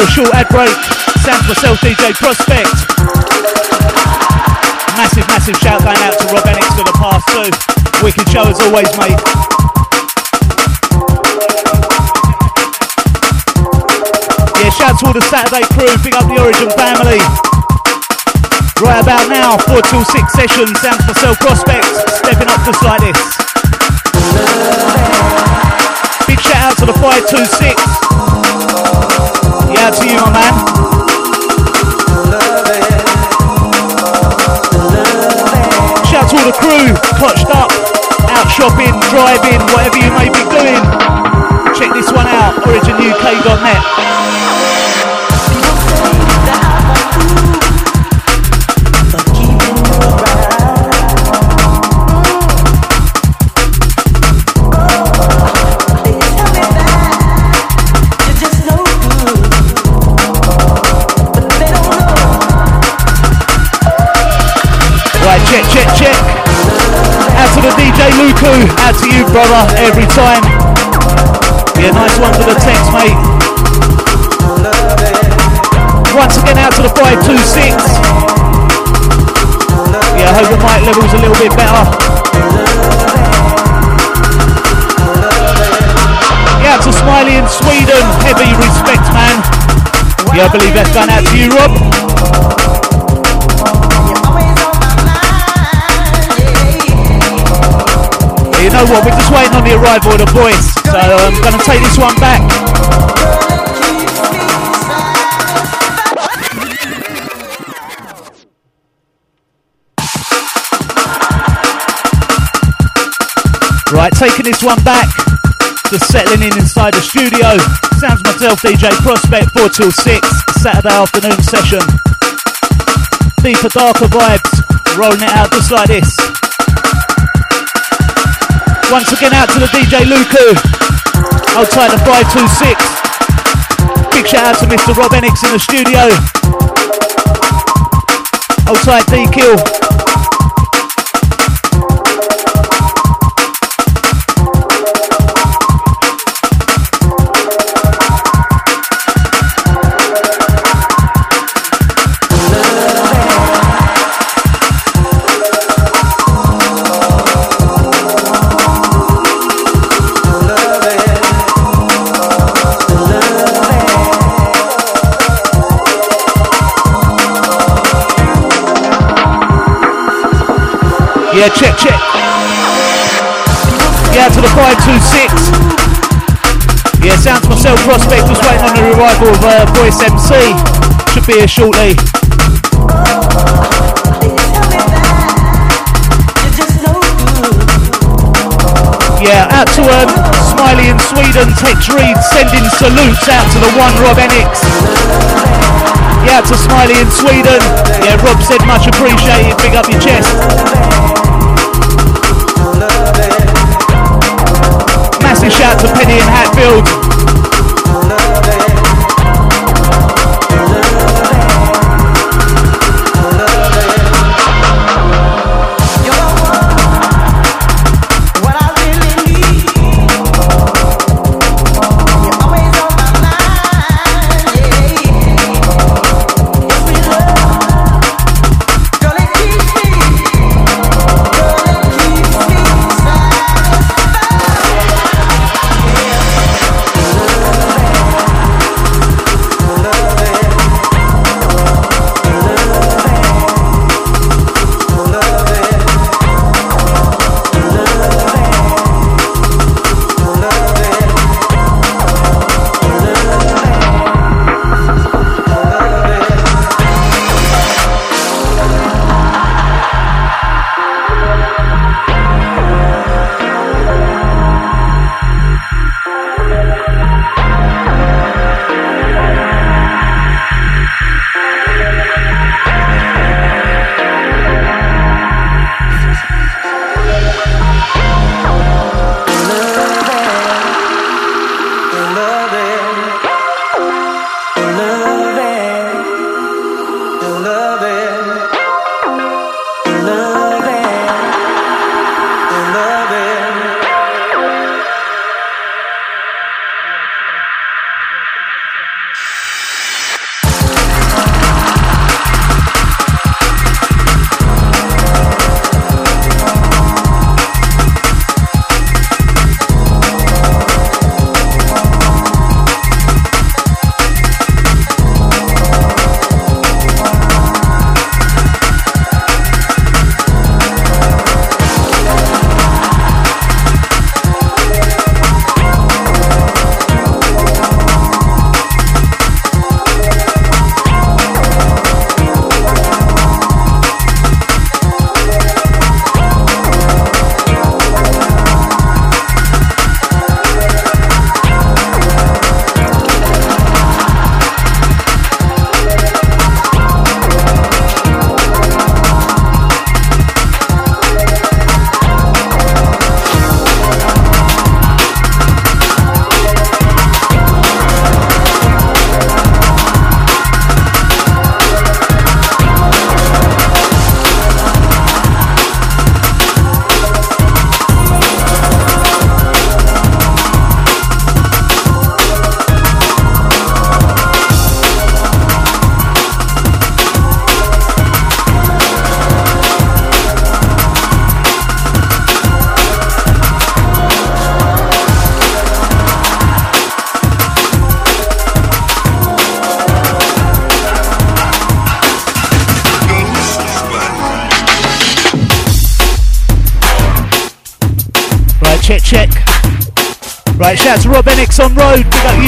A short ad break. Sounds myself, DJ Prospect. Massive, massive shout going out to Rob Enix for the past two. Wicked show as always, mate. Yeah, shout to all the Saturday crew, big up the Origin family. Right about now, 4 till 6 sessions, sounds myself Prospect, stepping up just like this. Big shout out to the 526. Yeah, to you, my man. Shout to all the crew, clutched up, out shopping, driving, whatever you may be doing. Check this one out, originuk.net. Luku. Out to you, brother, every time. Yeah, nice one for the text, mate. Once again, out to the 526. Yeah, I hope the mic level's a little bit better. Yeah, to Smiley in Sweden. Heavy respect, man. Yeah, I believe that's gone out to you, Rob. You know what? We're just waiting on the arrival of the boys. so I'm going to take this one back. Right, taking this one back. Just settling in inside the studio. Sounds myself, DJ Prospect, 4 till 6, Saturday afternoon session. Deeper, darker vibes, rolling it out just like this. Once again out to the DJ Luku. Hold tight the 526. Big shout out to Mr. Rob Enix in the studio. Hold tight D Kill. Yeah, check, check. Yeah, to the 526. Yeah, sounds myself, Prospect, just waiting on the arrival of uh, Voice MC. Should be here shortly. Yeah, out to um, Smiley in Sweden, Tex Reed sending salutes out to the one Rob Enix. Yeah, out to Smiley in Sweden. Yeah, Rob said much appreciated, big up your chest. Shout to Penny in Hatfield.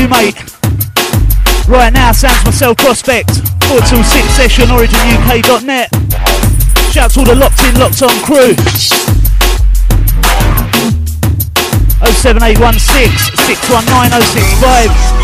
You, mate. Right now, sounds myself prospect. 4 till 6 session, originuk.net. Shout out to all the locked in, locked on crew. 07816 619 065.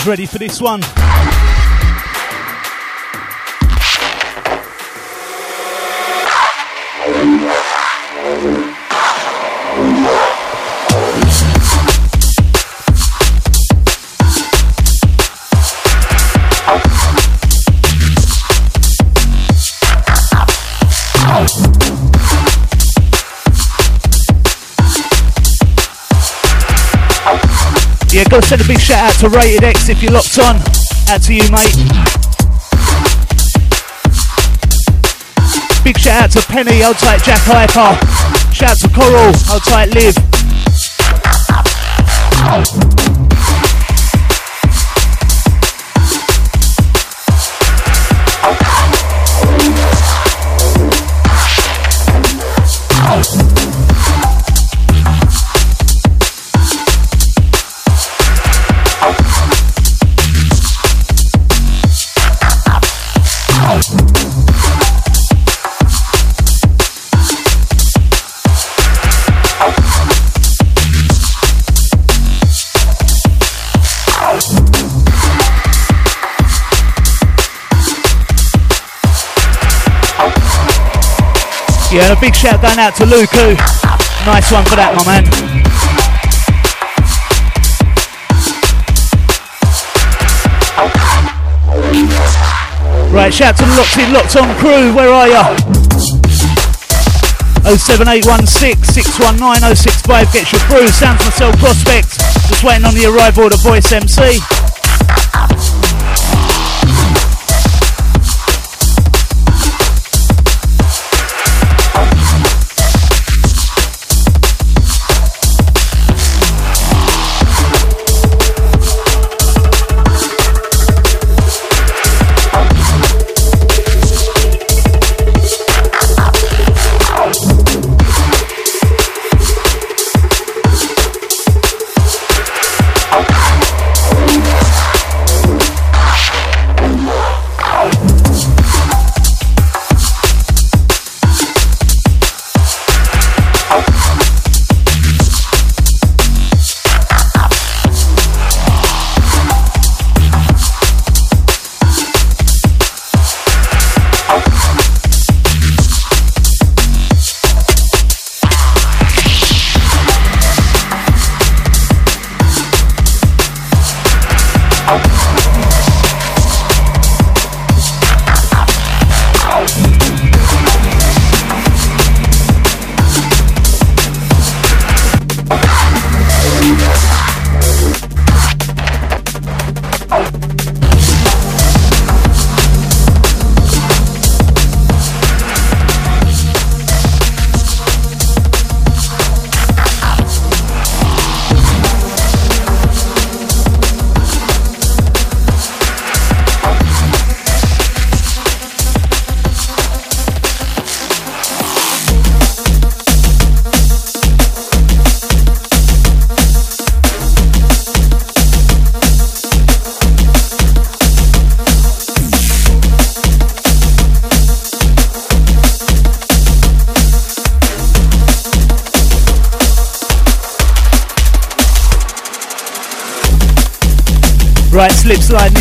Who's ready for this one? Go send a big shout out to Rated X if you're locked on. Out to you, mate. Big shout out to Penny, old tight Jack Hyper. Shout out to Coral, old tight Liv. And a big shout going out to Luku. Nice one for that, my man. Right, shout to the locked in, locked on crew. Where are ya? 07816 619 065 gets your through. Sounds myself prospect. Just waiting on the arrival of the voice MC.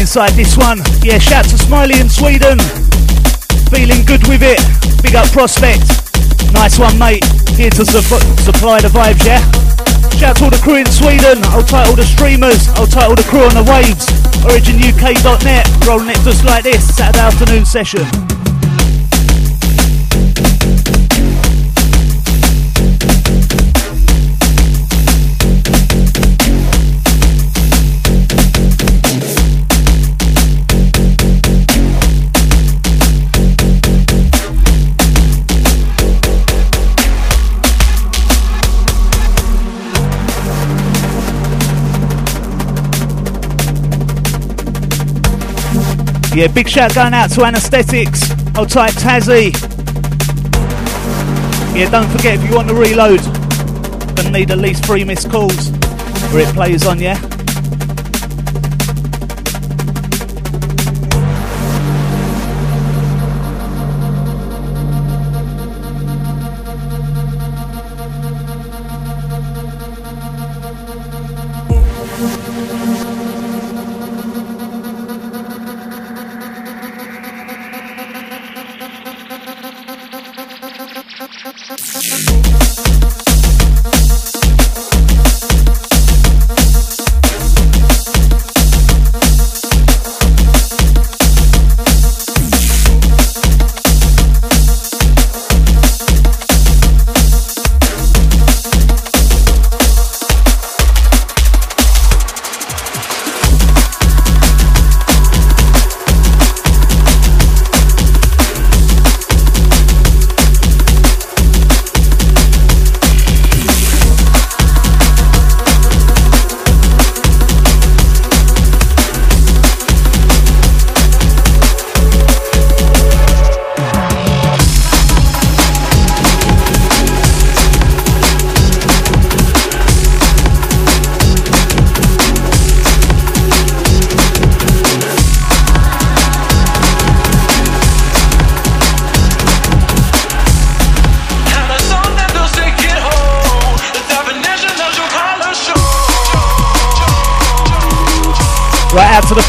This one. Yeah, shout to Smiley in Sweden. Feeling good with it. Big up Prospect. Nice one, mate. Here to su- supply the vibes, yeah? Shout to all the crew in Sweden. I'll title the streamers. I'll title the crew on the waves. OriginUK.net. Rolling it just like this. Saturday afternoon session. Yeah, big shout going out to Anesthetics. Hold tight, Tazzy. Yeah, don't forget if you want to reload, gonna need at least three missed calls where it plays on, yeah?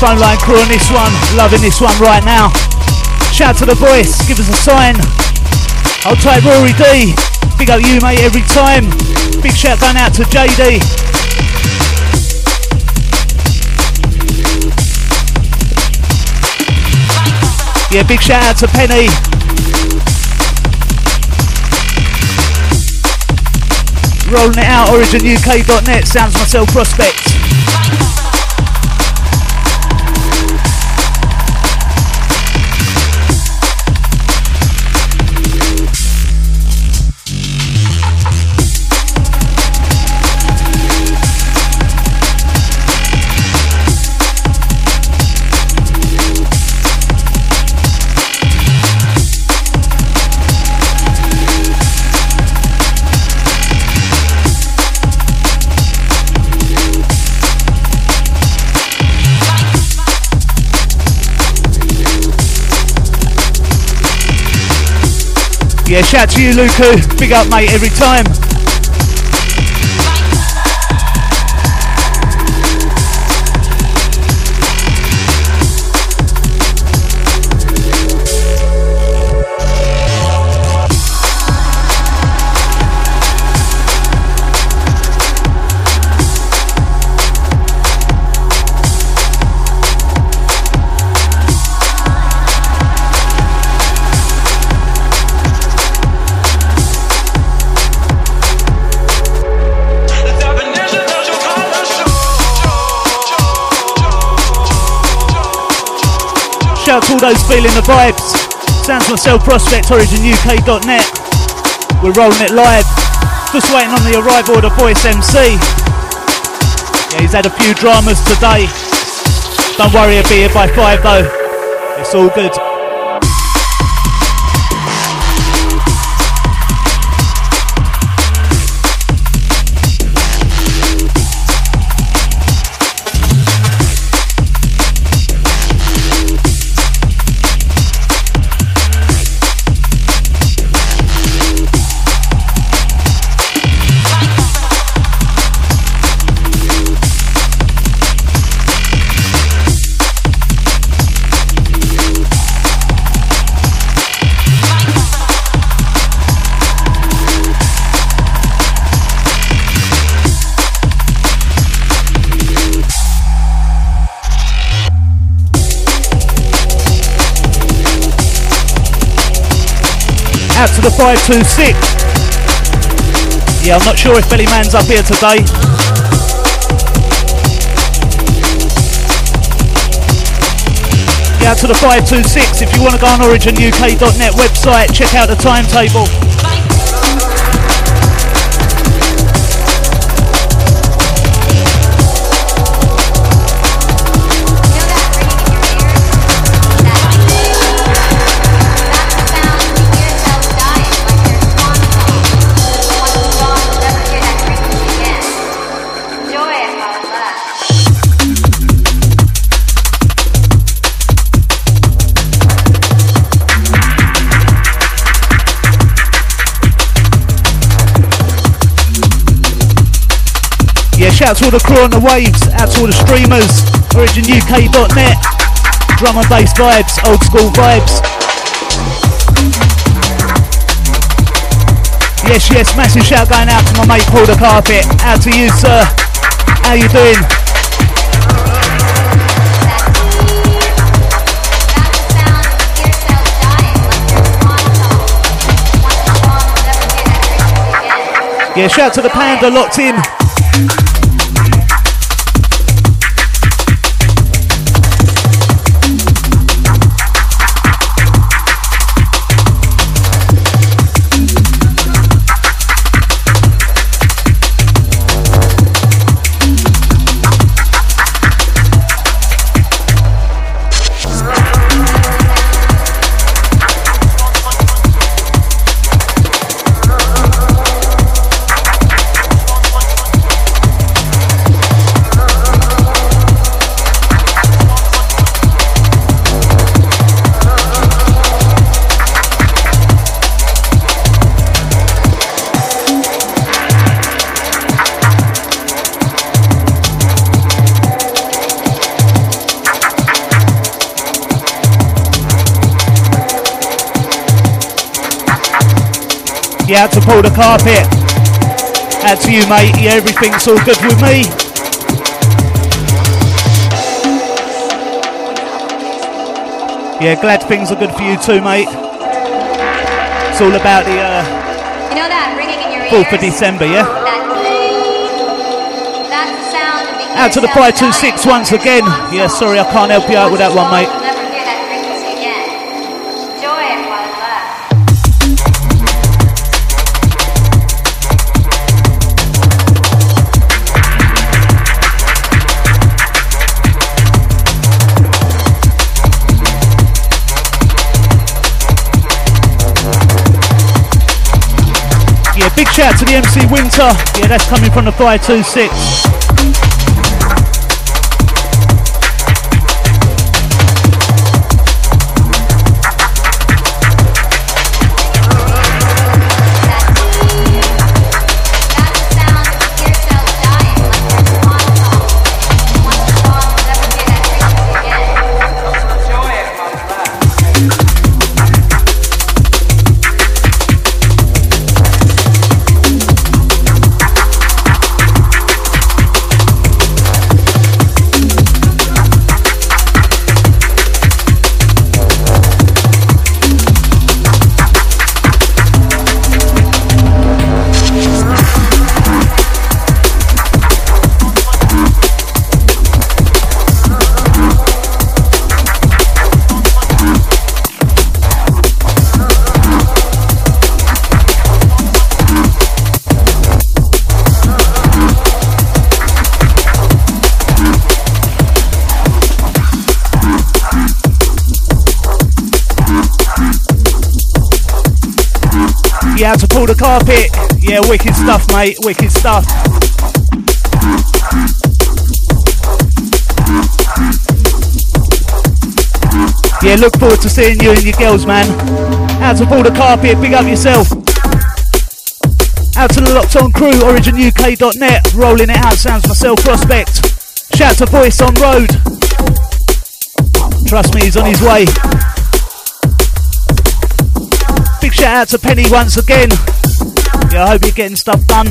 Phone line crew on this one. Loving this one right now. Shout to the voice, give us a sign. I'll take Rory D. Big up you, mate, every time. Big shout going out to JD. Yeah, big shout out to Penny. Rolling it out, originuk.net, sounds myself prospect. Yeah, shout to you, Luku. Big up, mate, every time. Shout to all those feeling the vibes. Sounds myself, Prospect, OriginUK.net. We're rolling it live. Just waiting on the arrival of the voice MC. Yeah, he's had a few dramas today. Don't worry, he'll be here by five though. It's all good. Out to the 526. Yeah, I'm not sure if Belly Man's up here today. Out to the 526. If you want to go on originuk.net website, check out the timetable. Shout out to all the crew on the waves, out to all the streamers, originuk.net, drum and bass vibes, old school vibes. Yes, yes, massive shout going out to my mate Paul the Carpet. Out to you, sir. How you doing? Yeah, shout out to the Panda locked in. Yeah, out to Paul the Carpet. Out to you, mate. Yeah, everything's all good with me. Yeah, glad things are good for you too, mate. It's all about the uh, you know that ringing in your 4th of December, yeah? Out to the 526 once again. Yeah, sorry, I can't help you out with that one, mate. Big shout to the MC Winter. Yeah, that's coming from the 526. Wicked stuff, mate. Wicked stuff. Yeah, look forward to seeing you and your girls, man. Out to the carpet, big up yourself. Out to the Locked On crew, originuk.net, rolling it out, sounds myself, Prospect. Shout to Voice on Road. Trust me, he's on his way. Big shout out to Penny once again. Yeah, I hope you're getting stuff done.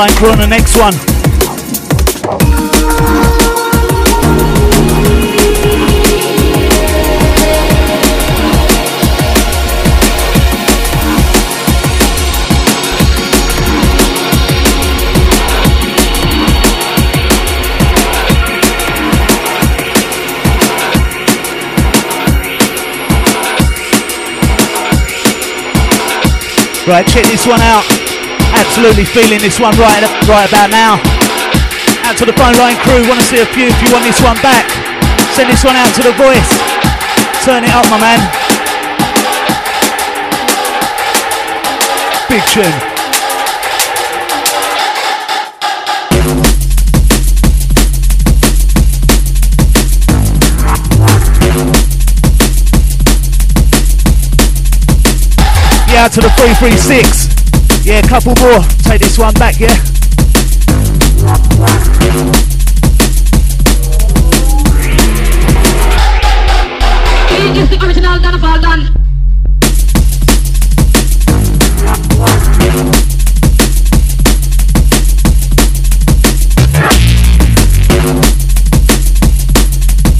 On the next one. Right, check this one out. Absolutely feeling this one right, right about now. Out to the phone line crew, want to see a few if you want this one back. Send this one out to the voice. Turn it up, my man. Big tune. Yeah, to the 336. Yeah, couple more. Take this one back, yeah? The original.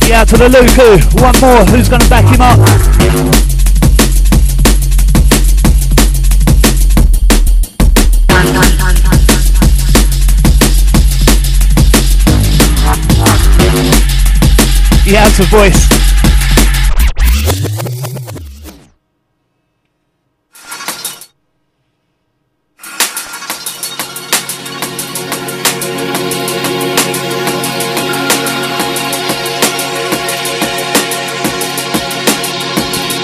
Yeah, to the Luku. One more. Who's going to back him up? He has a voice.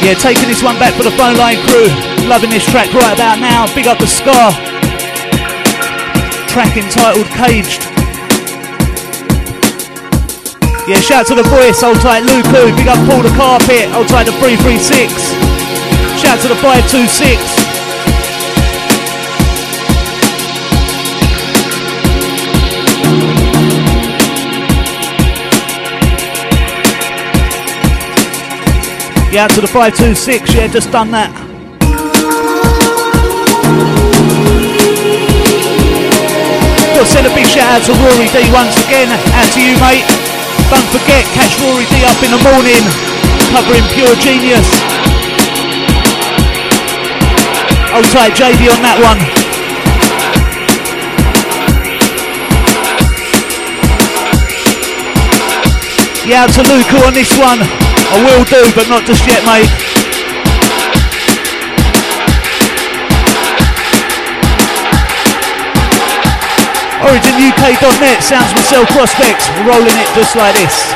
Yeah, taking this one back for the phone line crew. Loving this track right about now. Big up the Scar. Track entitled Caged. Yeah, shout out to the voice, hold tight Luku, big up Paul the Carpet, hold tight the 336. Shout to the 526. Yeah, to the 526, yeah, just done that. To send a big shout out to Rory D once again, out to you mate. Don't forget, catch Rory D up in the morning, covering Pure Genius. Hold tight, JD, on that one. Yeah, to Luku on this one. I will do, but not just yet, mate. OriginUK.net, sounds myself prospects, rolling it just like this.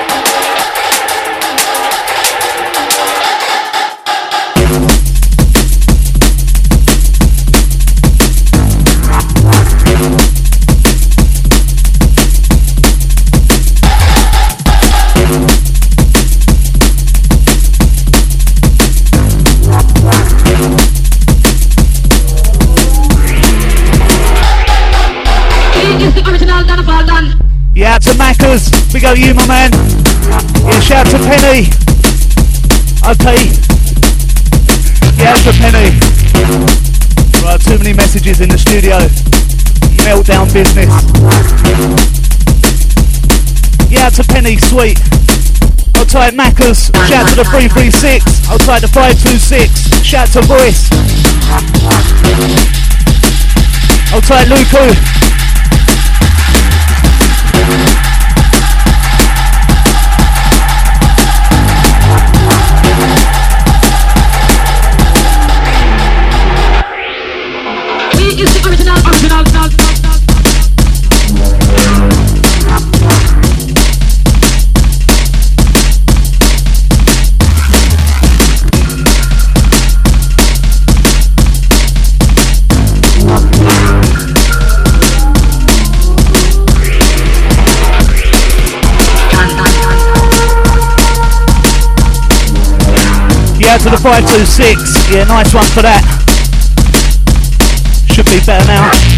We got you, my man. Yeah, shout to Penny. Okay. Yeah, to Penny. Right, too many messages in the studio. Meltdown business. Yeah, to Penny, sweet. I'll type Maccas. Shout to the 336. I'll type the 526. Shout to Voice. I'll type Luku. Out to the 526. Yeah, nice one for that. Should be better now.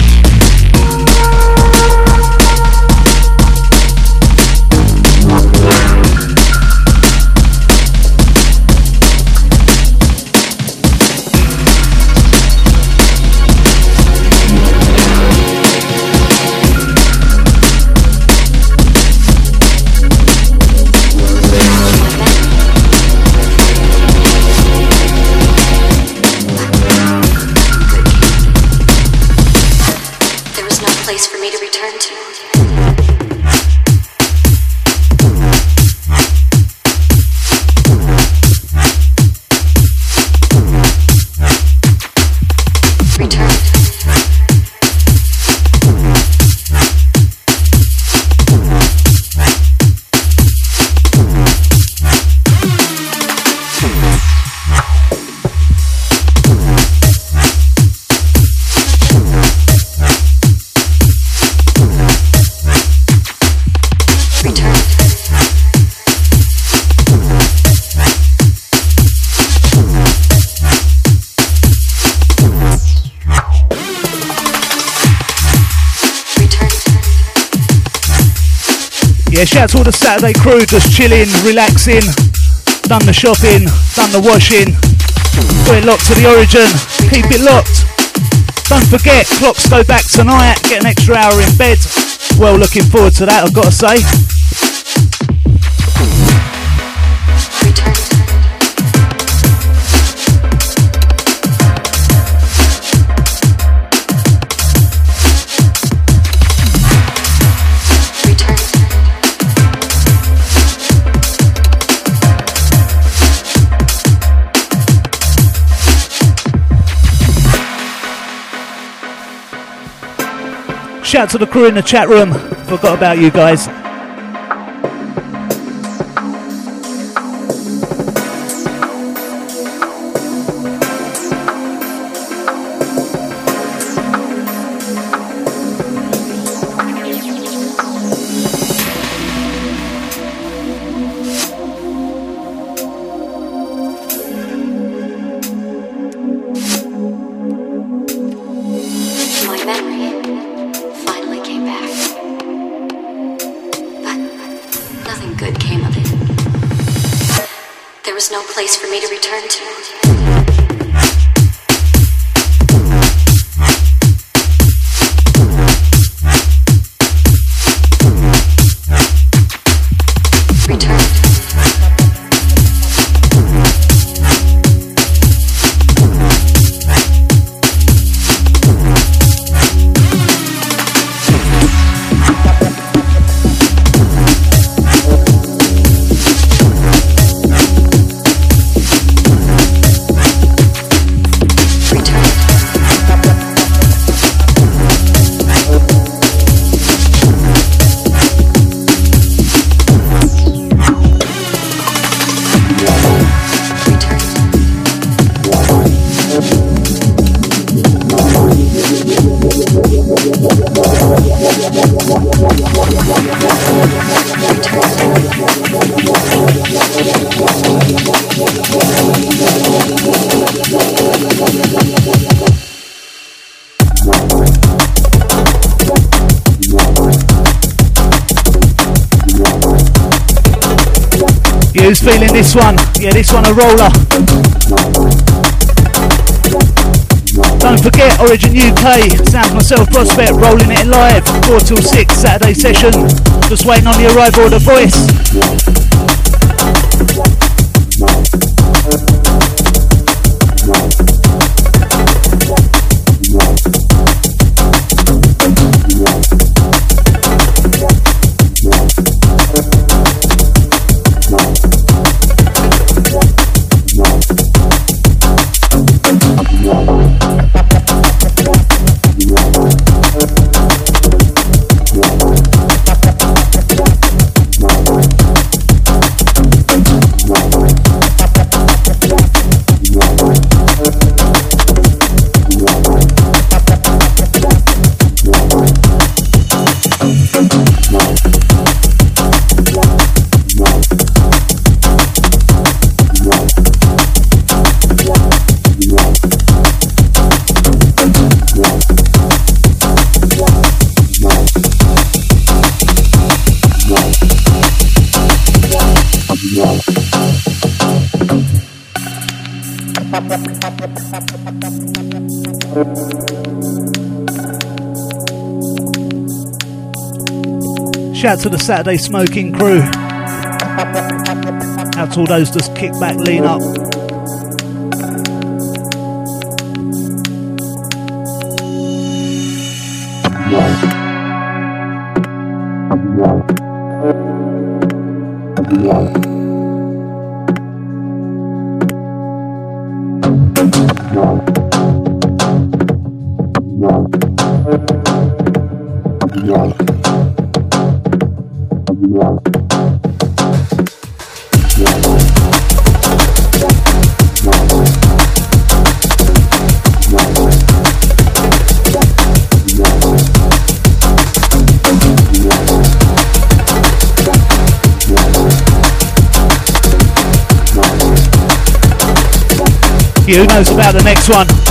Saturday crew just chilling, relaxing, done the shopping, done the washing. It locked to the origin, keep it locked. Don't forget, clocks go back tonight, get an extra hour in bed. Well, looking forward to that, I've got to say. Shout to the crew in the chat room. Forgot about you guys. Who's feeling this one? Yeah, this one a roller. Don't forget Origin UK, Sounds Myself Prospect rolling it live, 4 till 6 Saturday session. Just waiting on the arrival of the voice. Shout to the Saturday smoking crew. Out to all those just kick back, lean up. Who knows about the next one?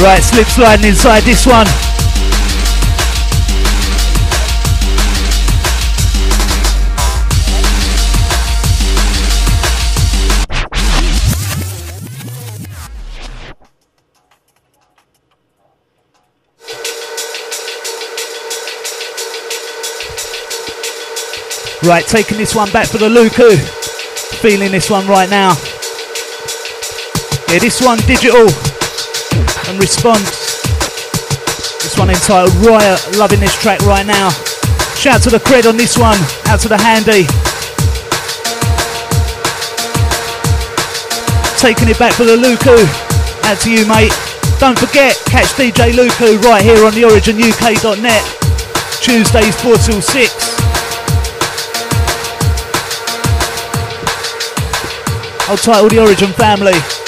Right, slip sliding inside this one. Right, taking this one back for the Luku. Feeling this one right now. Yeah, this one digital and response. This one entitled Riot, loving this track right now. Shout to the cred on this one, out to the handy. Taking it back for the Luku, out to you mate. Don't forget, catch DJ Luku right here on the originuk.net, Tuesdays 4 till 6. I'll title the Origin family.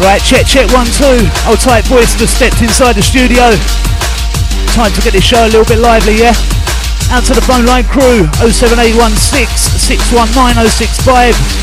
Right, check, check, one, two. Old tight voice just stepped inside the studio. Time to get this show a little bit lively, yeah? Out to the phone line crew 07816 619 065.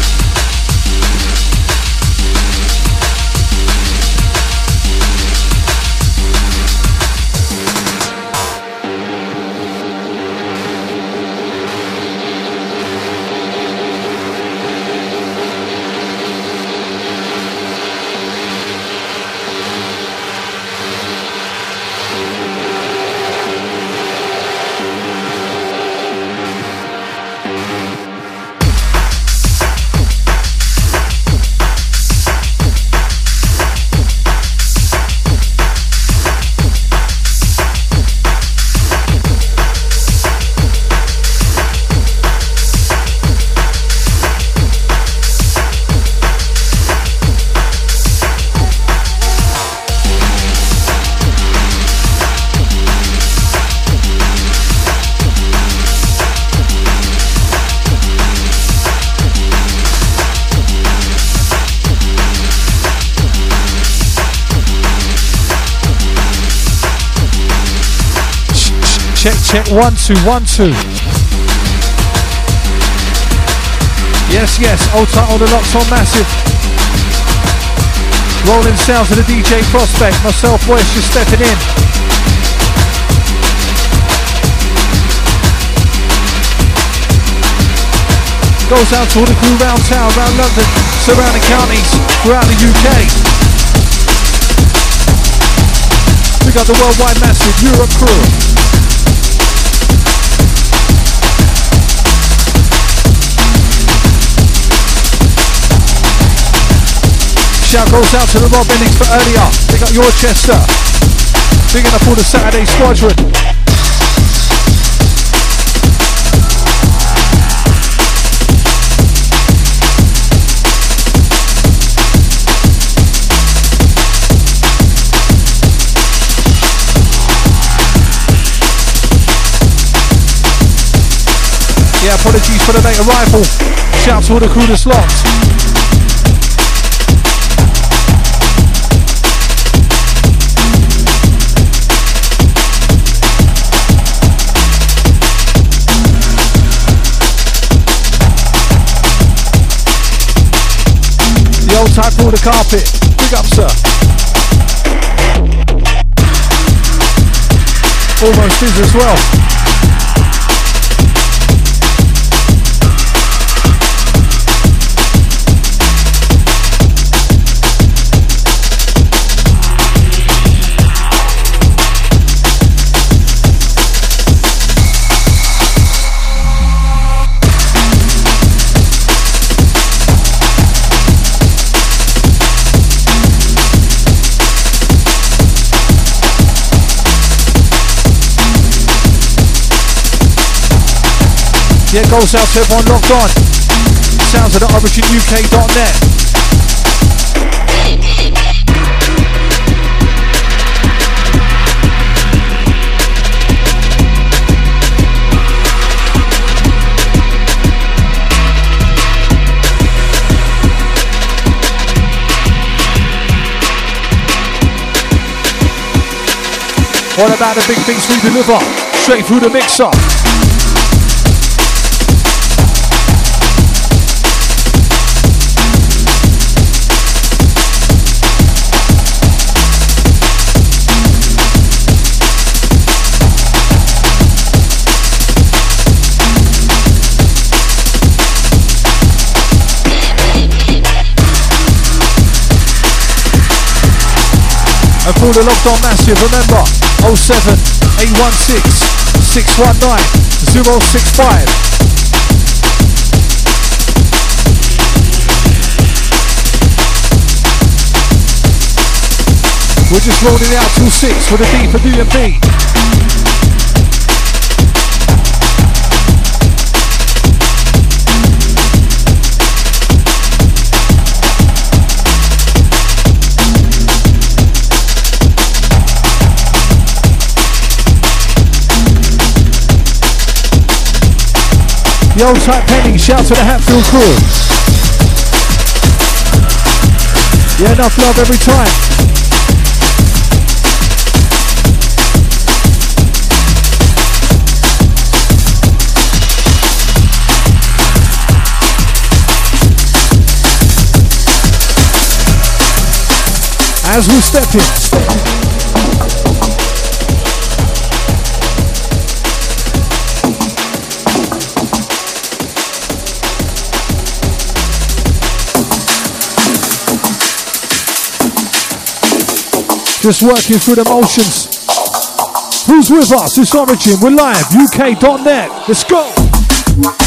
Check one two one two. Yes, yes, old tight on the locks on massive. Rolling sounds of the DJ Prospect. Myself, voice just stepping in. Goes out to all the crew round town, round London, surrounding counties, throughout the UK. We got the worldwide massive Europe crew. Shout goes out to the Rob Bennings for earlier. Big up Yorchester. Bigging up all the Saturday squadron. Yeah, apologies for the late arrival. Shout to all the crew that's locked. Old type for the carpet. Big up, sir. Almost is as well. Yeah, goes out to everyone locked on. Sounds the originuk.net. What about the big things we deliver? Straight through the mixer. For the locked on massive, remember 07 816 619 065. We're just rolling out till 6 for the D for DMB. The old type penny, shout to the Hatfield crew. Yeah, enough love every time. as we step in. Just working through the motions. Who's with us? It's Origin. We're live. UK.net. Let's go.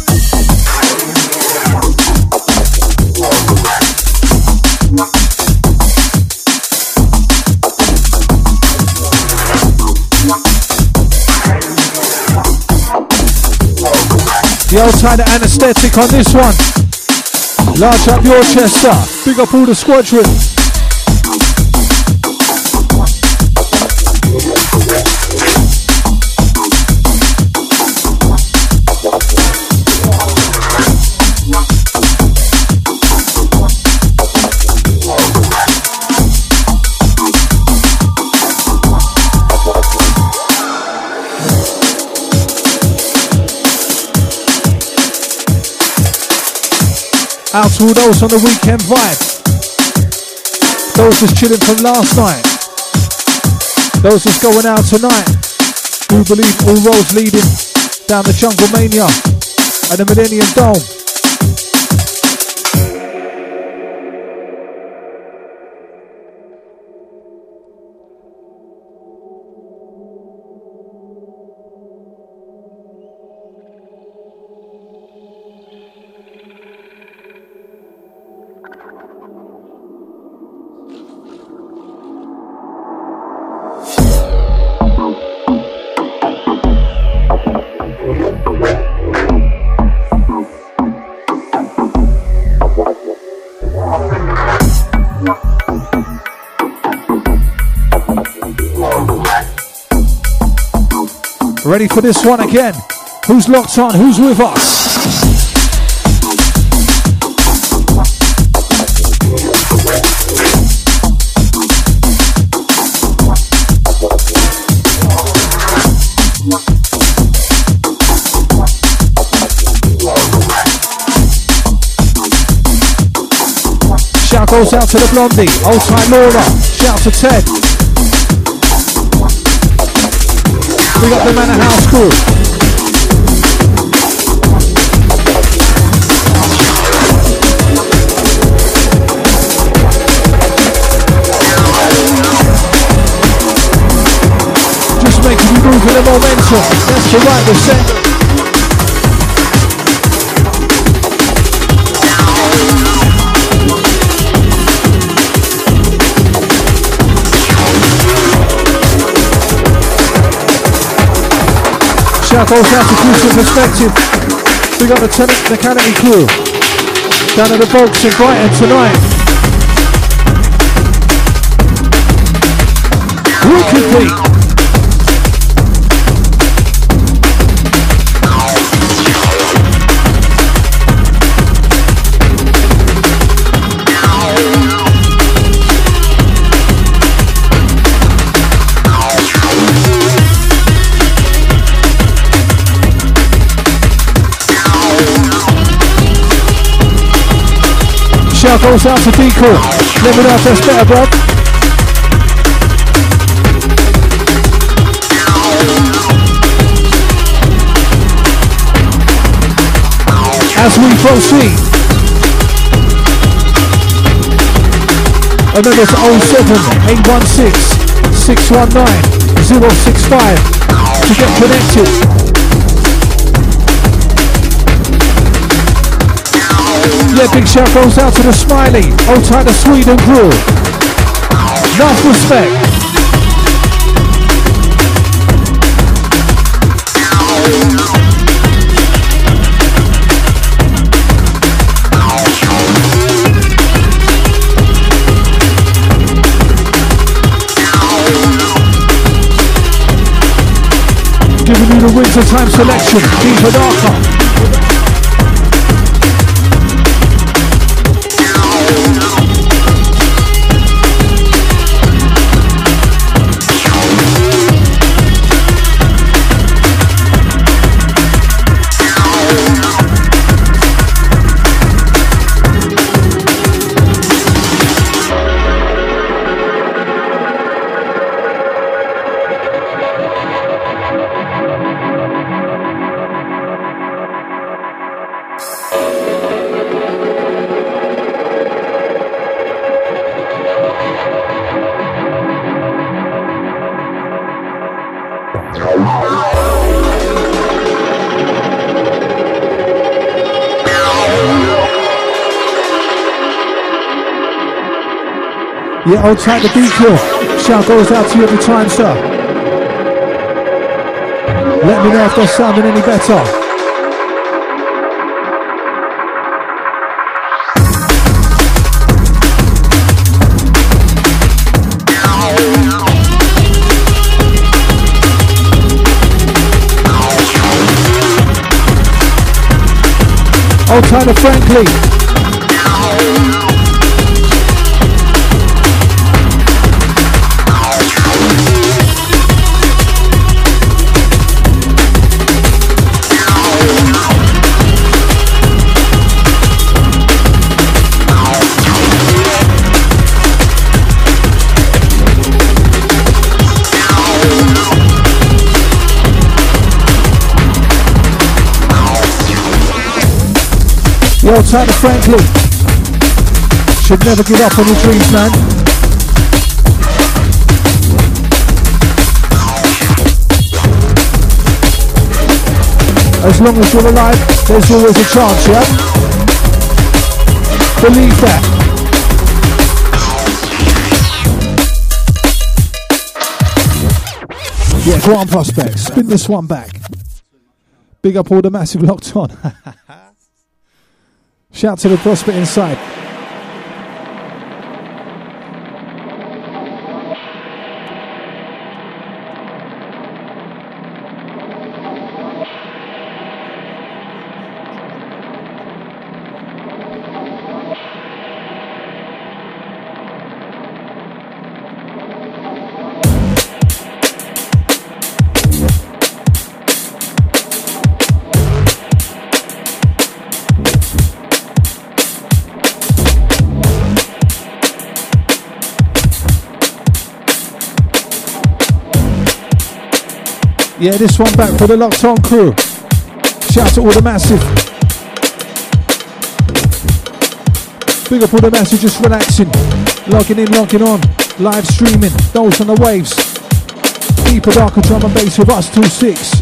old kind of anesthetic on this one. Large up your chest up. Big up all the squadron. Out to all those on the weekend vibe. Those just chilling from last night. Those just going out tonight. Who believe all roads leading down the Jungle Mania and the Millennium Dome. Ready for this one again? Who's locked on? Who's with us? Shout goes out to the blondie, old time Laura. Shout to Ted. We got the Manor House crew. Just making with the momentum. That's the right, the center. Shout out to Crucial Perspective. We got the Tenant Mechanic crew down at the Volks in Brighton tonight. Wicked beat. Shout goes out to Deco. Let me know if that's better, bro. As we proceed. Remember it's 07 816 619 065 to get connected. Yeah, big shout goes out to the Smiley. old tight the Sweden crew. Enough respect. Giving you the winter time selection, Deeper Darker. Yeah, I'll try the DQ. Shout goes out to you every time, sir. Let me know if they're sounding any better. Old Tyler Franklin. Yo, Tyler Franklin. Should never give up on your dreams, man. As long as you're alive, there's always a chance, yeah? Believe that. Yeah, go on, prospects. Spin this one back. Big up all the massive locked on. Shout to the prospect inside. Yeah, this one back for the Locked On crew. Shout out to all the massive. Big up all the massive, just relaxing. Logging in, logging on. Live streaming. Those on the waves. Deeper, darker drum and bass with us till six.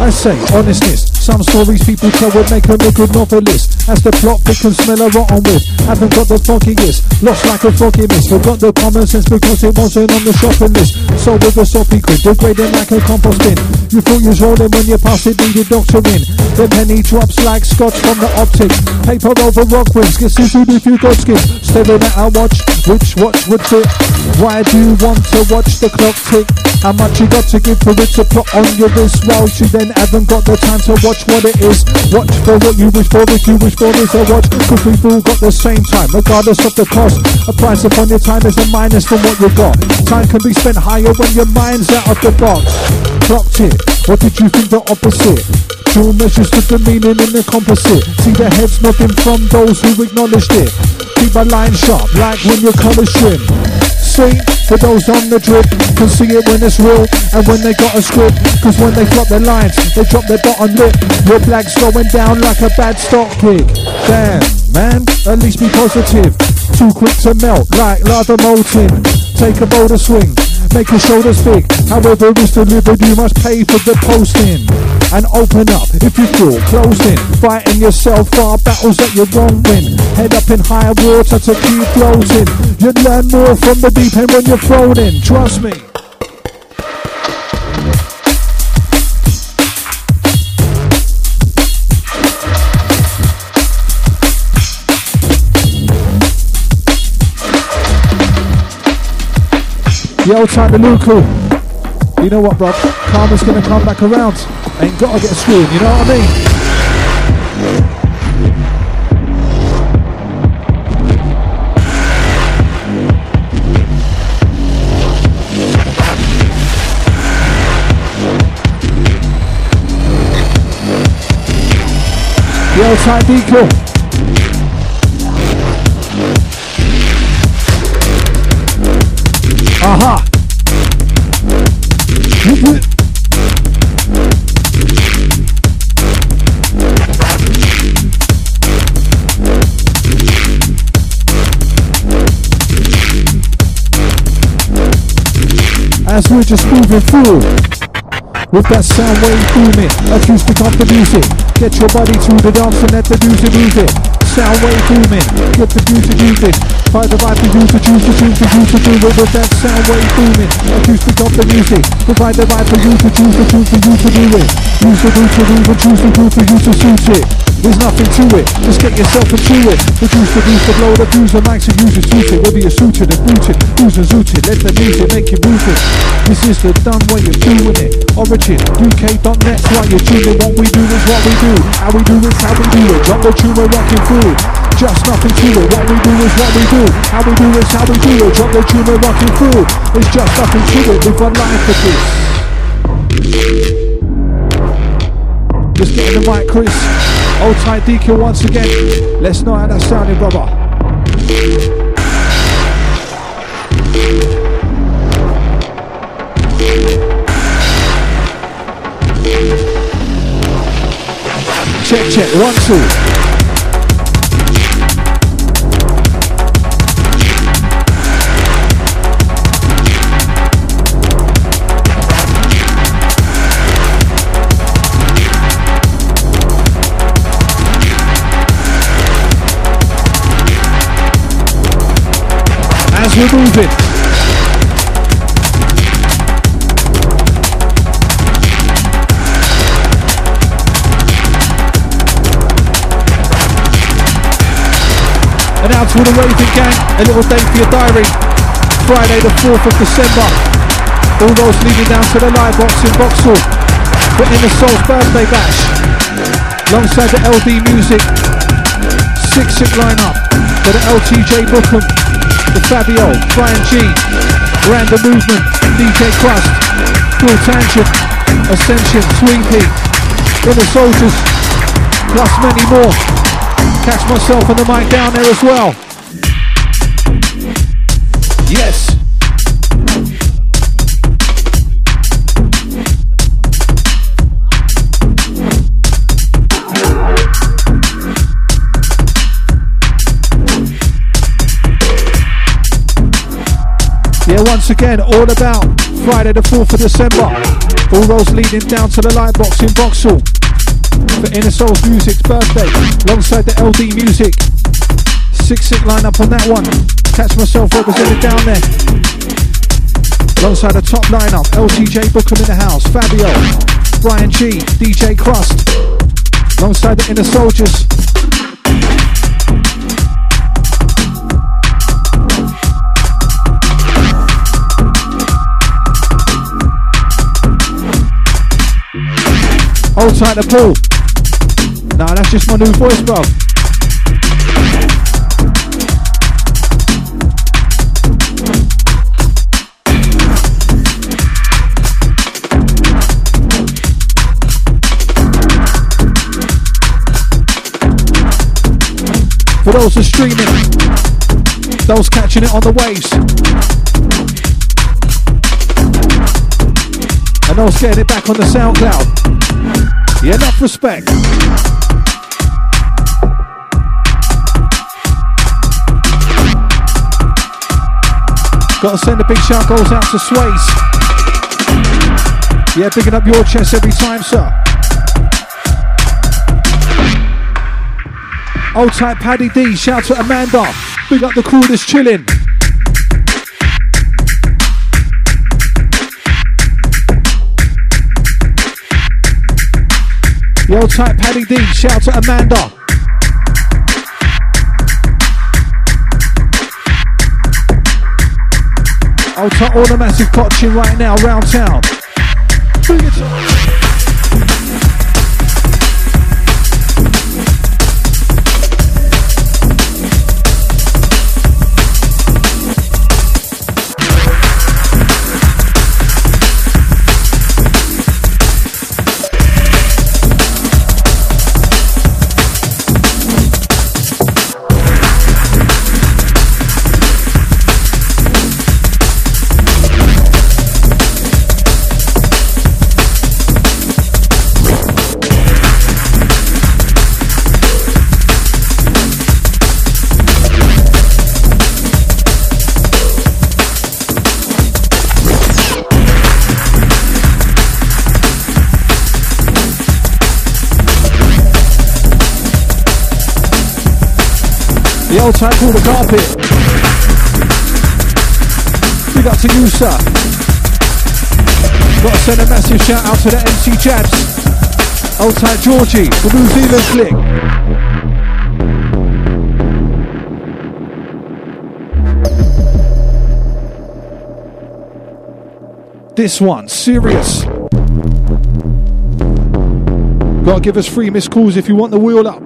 I say, honestness. Some stories people tell would make a good novelist. As the plot they can smell a rotten with. Haven't got the fogginess, lost like a foggy mist. Forgot the common sense because it wasn't on the shopping list. So with a soppy grin, degrading like a compost bin. You thought you was rolling when you passed it, needed doctor in. The penny drops like scotch from the optic. Paper over rock wings, get suited if you got skin. Staring at our watch, which watch would fit? Why do you want to watch the clock tick? How much you got to give for it to put on your wrist while you then haven't got the time to watch what it is. Watch for what you wish for, if you wish for this a watch. Cause we've all got the same time, regardless of the cost. A price upon your time is a minus from what you got. Time can be spent higher when your mind's out of the box. Clocked it, what did you think the opposite? Dual measures to the meaning in the composite. See the heads nodding from those who acknowledged it. Keep my line sharp, like when you're college trim. For those on the drip, can see it when it's real and when they got a script. Cause when they flop their lines, they drop their bottom lip. Your black's going down like a bad stock pick. Damn, man, at least be positive. Too quick to melt, like lava molten. Take a bolder swing, make your shoulders big. However it's delivered, you must pay for the posting. And open up if you feel closed in. Fighting yourself for battles that you won't win. Head up in high water to keep floating. You learn more from the deep end when you're thrown in. Trust me. Yo, time to Luku. You know what, bro? Karma's gonna come back around. Ain't gotta get screwed, you know what I mean? Yo, tight decal. Aha! As we're just moving through with that sound wave booming, acoustic of the music. Get your body to the dance and let the music move it. Sound wave booming, get the music moving. Find the vibe to to choose to choose to do it with that sound wave booming. Acoustic of the music. Provide the vibe for you to choose to choose for you to do it. Use the do to do and choose to do for you to suit it. There's nothing to it, just get yourself into it. Produce the boost, the blow, the the mics and use it, suit it. Whether you're suited and booted, who's and zooted. Let the music make you move it. This is the done way of doing it. Origin, UK.net's why you're tuning. What we do is what we do. How we do is how we do it. Drop the tune, we're rocking through just nothing to it. What we do is what we do. How we do is how we do it. Drop the tune and rocking through. It's just nothing to it. We've got life for this. Just getting the mic, Chris. Old tight DQ once again. Let's know how that sounded, brother. Check, check, one, two. We're moving. And out to the raving gang, a little date for your diary. Friday the 4th of December. All those leading down to the Lightbox in Vauxhall. For Inner Soul's birthday bash. Alongside the LD music. Six sick lineup for the LTJ Bukem the Fabio, Bryan Gee, Random Movement, DJ Crust, Phil Tangent, Ascension, Swing Peak, Inner Soldiers, plus many more. Catch myself on the mic down there as well. Yes. Yeah, once again, all about Friday the 4th of December. All roads leading down to the Lightbox in Vauxhall for Inner Souls Music's birthday, alongside the LD Music. Six sick lineup on that one. Catch myself represented down there. Alongside the top lineup, LTJ Bukem in the house, Fabio, Bryan Gee, DJ Crust. Alongside the Inner Soldiers, Hold tight the pool. Nah, that's just my new voice, bro. For those who are streaming, those catching it on the waves, and those getting it back on the SoundCloud. Yeah, enough respect. Gotta send a big shout goes out to Sways. Yeah, picking up your chest every time, sir. Old type Paddy D, shout to Amanda. Big up the crew that's chilling. Old type Paddy D, shout out to Amanda. Type all the massive clutching right now, round town. Called the carpet. Big up to you, sir. Gotta send a massive shout out to the MC Jabs. Old type Georgie, the New Zealand click. This one, serious. Gotta give us free missed calls if you want the wheel up.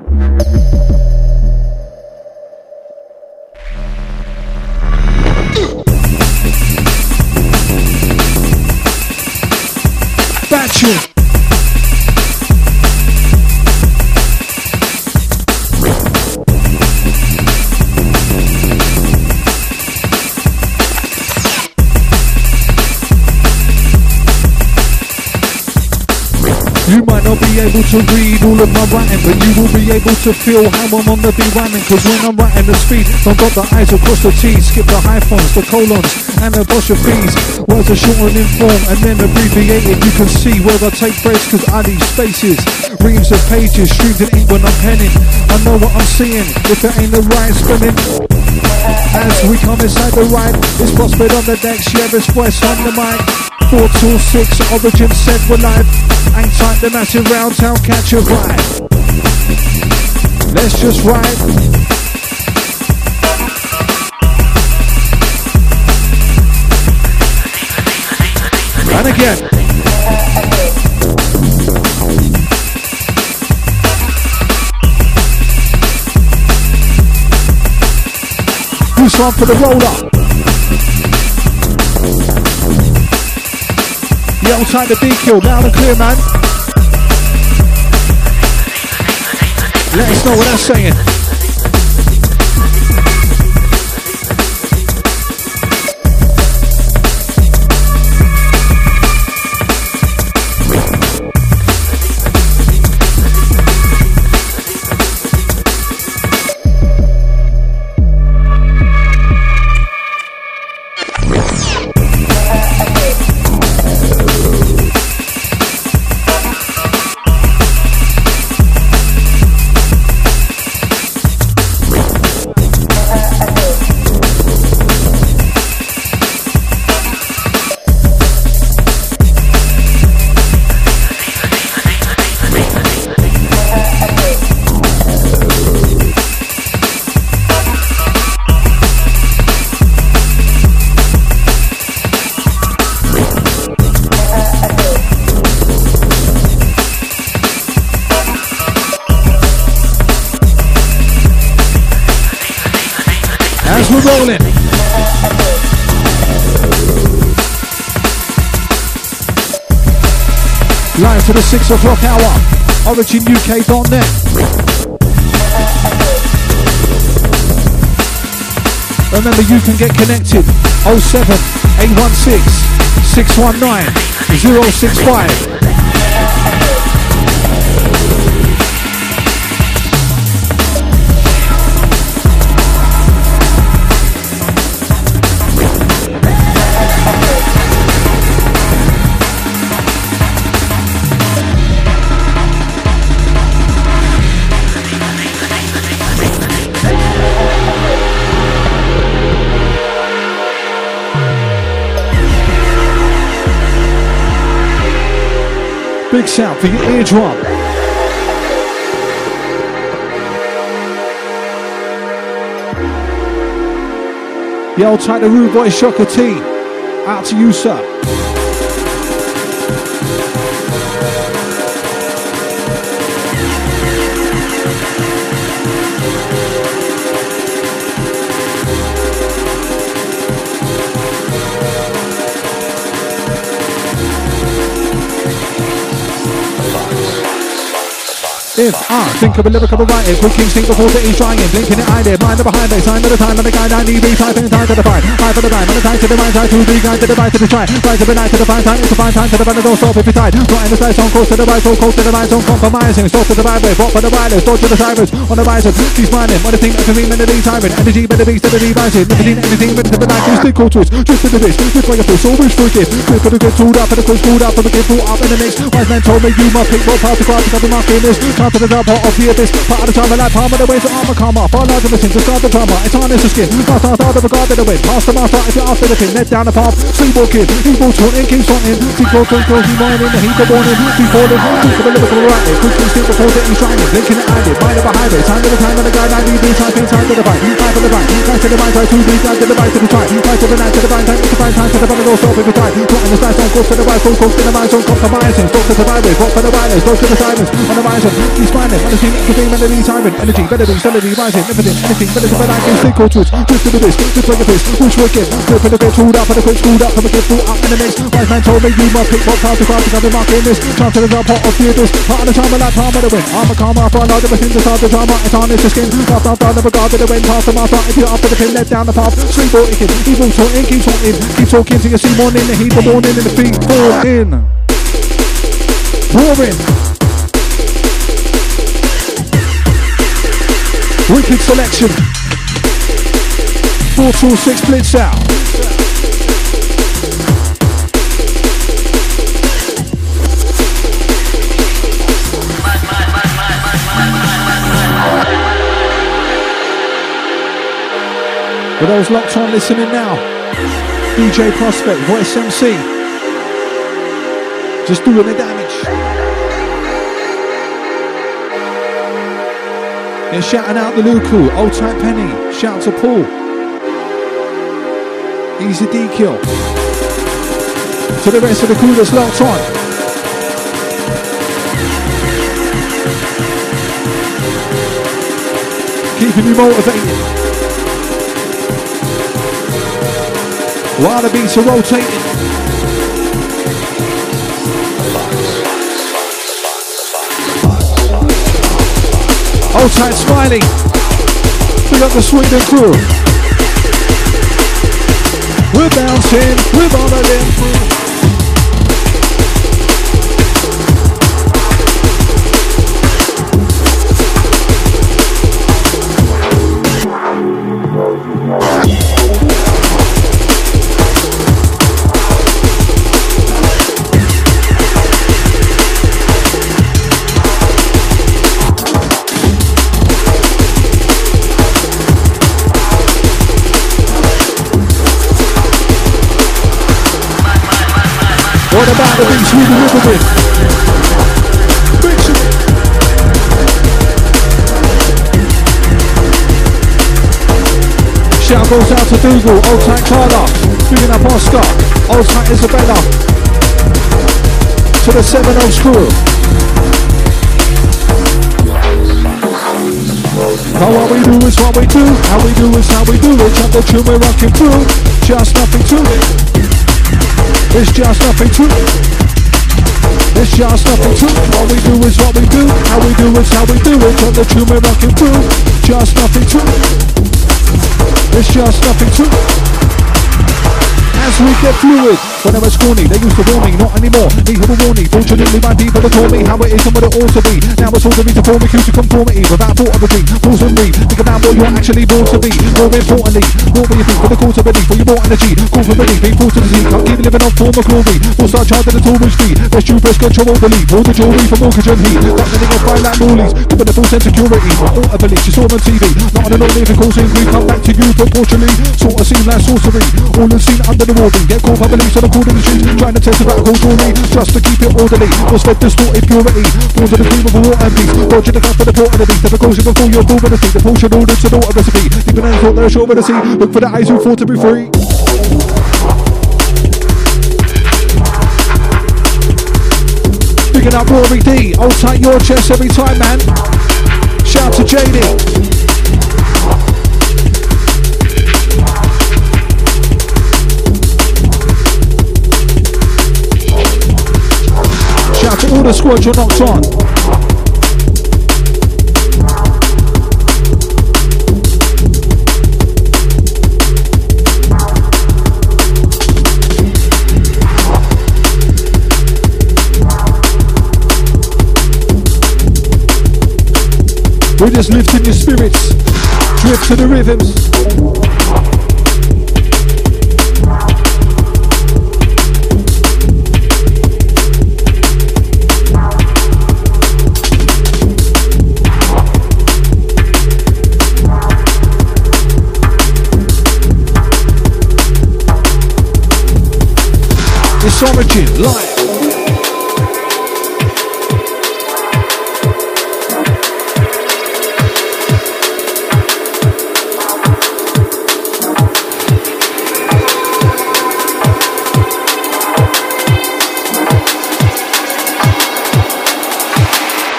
Able to read all of my writing, but you will be able to feel how I'm on the beat rhyming. Cause when I'm writing the speed, I've got the eyes across the T's, skip the hyphens, the colons, and the apostrophes. Words are shortened in form and then abbreviated. You can see where I take breaks, cause I leave spaces. Reams of pages, streamed in ink when I'm penning. I know what I'm seeing, if it ain't the right spelling. As we come inside the ride, it's Prospect on the decks, yeah, it's voice on the mic. 426 Origin said we're live. Hang tight, the massive round town, catch a vibe. Let's just ride. And again. Who's on for the roller? The outside the DQ, loud and clear, man. Let us know what that's saying. To the 6 o'clock hour. OriginUK.net. Remember, you can get connected 07 816 619 065. Big sound for your eardrum. Yo, tight the rude boy Shocker T. Out to you, sir. If I ah, think of a lyrical writing, quick instinct before he's trying, blinking it eyelid, mind the behind it, sign of the time, and the guy I need be typing time to the fight, fight for the time, and the time to the right side, to the guy to the right to the try, right to the night to the fine time, it's a fine time to the run, don't stop if you tight, right in the side, on course to the right, so close to the right, so compromising, stop to the right way, walk for the wireless, dodge to the drivers, on the rising, keep smiling, what a thing, every melody tyrant, energy, beats to the devices, never seen anything than the night, stick or twist, twist to the wrist, twist by your fist, always forgive, good for the good, tooled up, for the quick, pulled up, for the kid, pulled up in the mix, wise man told me you must pick, what part to grab, because I'm marking this, time the top of the abyss, part of the time, like palm of the way, so armor karma, far larger than things, discard the drama, it's harness the skin, fast, out of regard to the wind, past the master, if you're after the pin, let down the path, sleepwalking, evil taunting, keep taunting, keep taunting, closing, mining, the heat of warning, keep falling, keep the lyrical writing, quick instinct before blinking it, eyelid, mind of a highway, time to the time, and the guy, 90 beats, time, time to the fight, time for the fight, time to the right, time to the right, to the right, to the try, time to the night, to the right, time to the right, time to the right, no stop if you try, plotting the slice, on course to the right, course to the right, on compromising, stop to the right way, walk for the wireless, dodge to the silence, on the horizon, keep smiling, on the scene, everything, melody, tyrant, energy, be, melody, rising, everything, anything, be, better, I can stick or twist, twist to the wrist, twist like a fist, push wicked, grip in the bit, tooled up, and the quick, screwed up, from a kid, pull up in the mix, wise man told me you must pick what part to grab, because I've been marking this, chance to the top, pot of the abyss, part of the charm, like palm of the wind, I'm a karma, for a lot of things, inside the drama, it's on it's the skin, off, off, down, never guard to the wind, past the master, if you're after the pin, let down the path, sleep or icky, evil talking, keep talking, keep talking till you see morning, the heat, the morning, and the feet fall in, roaring, wicked selection, 426 blitz out. For those locked on listening now, DJ Prospect, Voice MC, just doing the damage. Yeah, shouting out the Luku, Old Type Penny, shout to Paul, Easy D Kill. To the rest of the crew that's locked on. Keeping you motivated. While the beats are rotating. Old tight smiling. We got the Sweden crew. We're bouncing, we're vomiting through. What about the beats we delivered with? Shout goes out to Dougal, Old Tight Carla, picking up Oscar, Old Tight Isabella, to the 7 O's crew. Now what we do is what we do, how we do is how we do it, jump the tune we're rocking through, just nothing to it. It's just nothing to. It's just nothing to. What we do is what we do. How we do is how we do it. On the tune we're rocking through. Just nothing to. It's just nothing to. As we get fluid, when I was corny, they used to warn me, not anymore. Need a warning. Fortunately, my people have taught me how it is and what it ought to be. Now it's all to me to form accused of conformity without thought of a thing. Pause and read. Think about what you're actually born to be. More importantly, what will you think for the cause of belief? For your more energy, call for relief, be forced to the sea. Can't keep living on form of glory. Full start charging the tourist fee. Best you press control, believe. All the jewelry for mortgage and heat. Not letting it fine like Morley's. Giving the full sense of security. All a belief, you saw on TV. Not on an all living causing grief. Come back to you proportionally. Sort of seem like sorcery. All unseen under the the warden. Get caught by police on the corner of trying to test the radical jewelry, just to keep it orderly. Or spend distorted purity, born to the cream of war and peace. Dodging the gun for the port and the beast. The precaution before you're cool with the The potion orders to daughter recipe. Deep in thought they're sure the sea. Look for the eyes who fought to be free. Picking up Rory D. Hold tight your chest every time, man. Shout to JD. All the squad you're knocked on. We're just lifting your spirits. Drip to the rhythms. It's Origin live.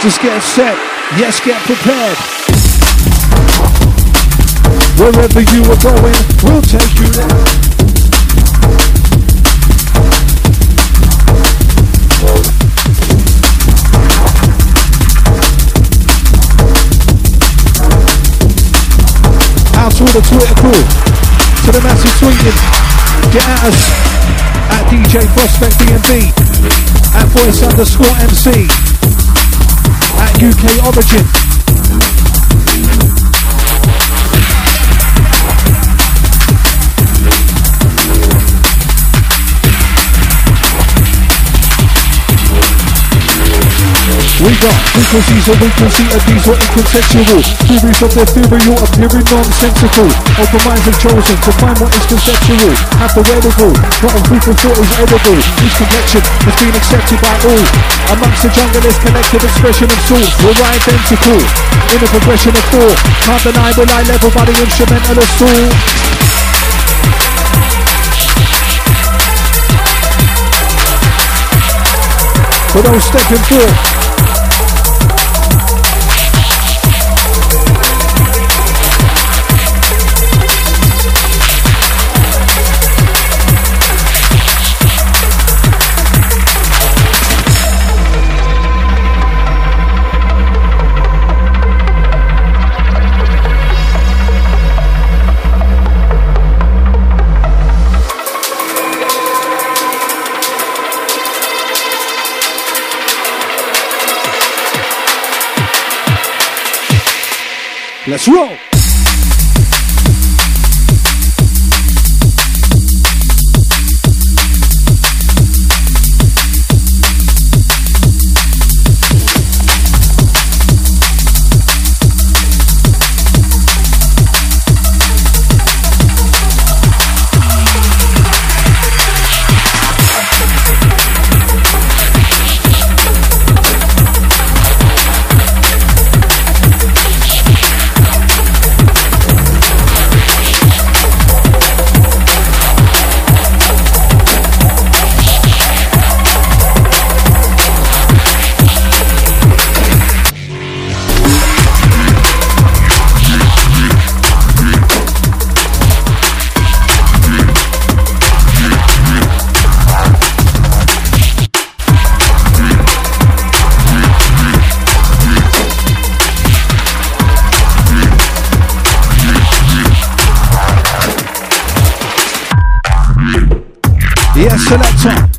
Just get set. Yes, get prepared. Wherever you are going, we'll take you there. To all the Twitter crew, to the massive tweeting, get at us. At DJ Prospect DNB, at voice underscore MC, at UK Origin. We got frequencies of frequency and these are incontextual. Theories of are appearing nonsensical. Open minds have chosen to find what is conceptual. Have the wherewithal, not on for thought is edible. Each connection has been accepted by all. Amongst the jungle is collective expression of source. We're identical in a progression of four. Can't deny we're eye level by the instrumental assault. For those stepping forth. Let's roll. Selector.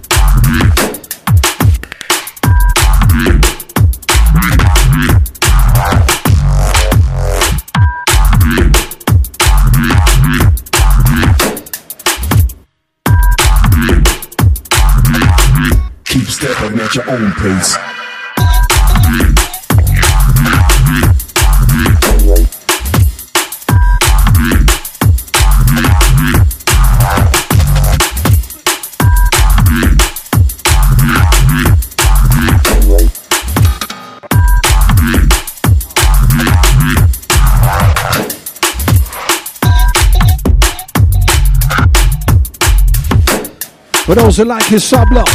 Keep stepping at your own pace. Those who like his sub lock.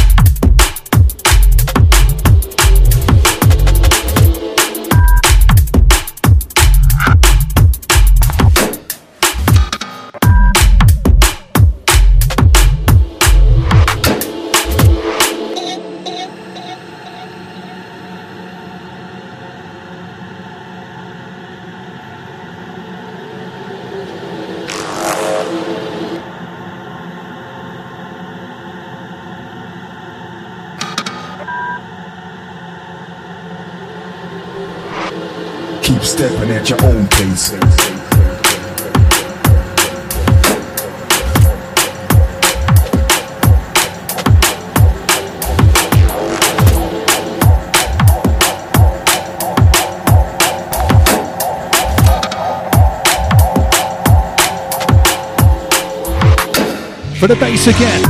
For the bass again.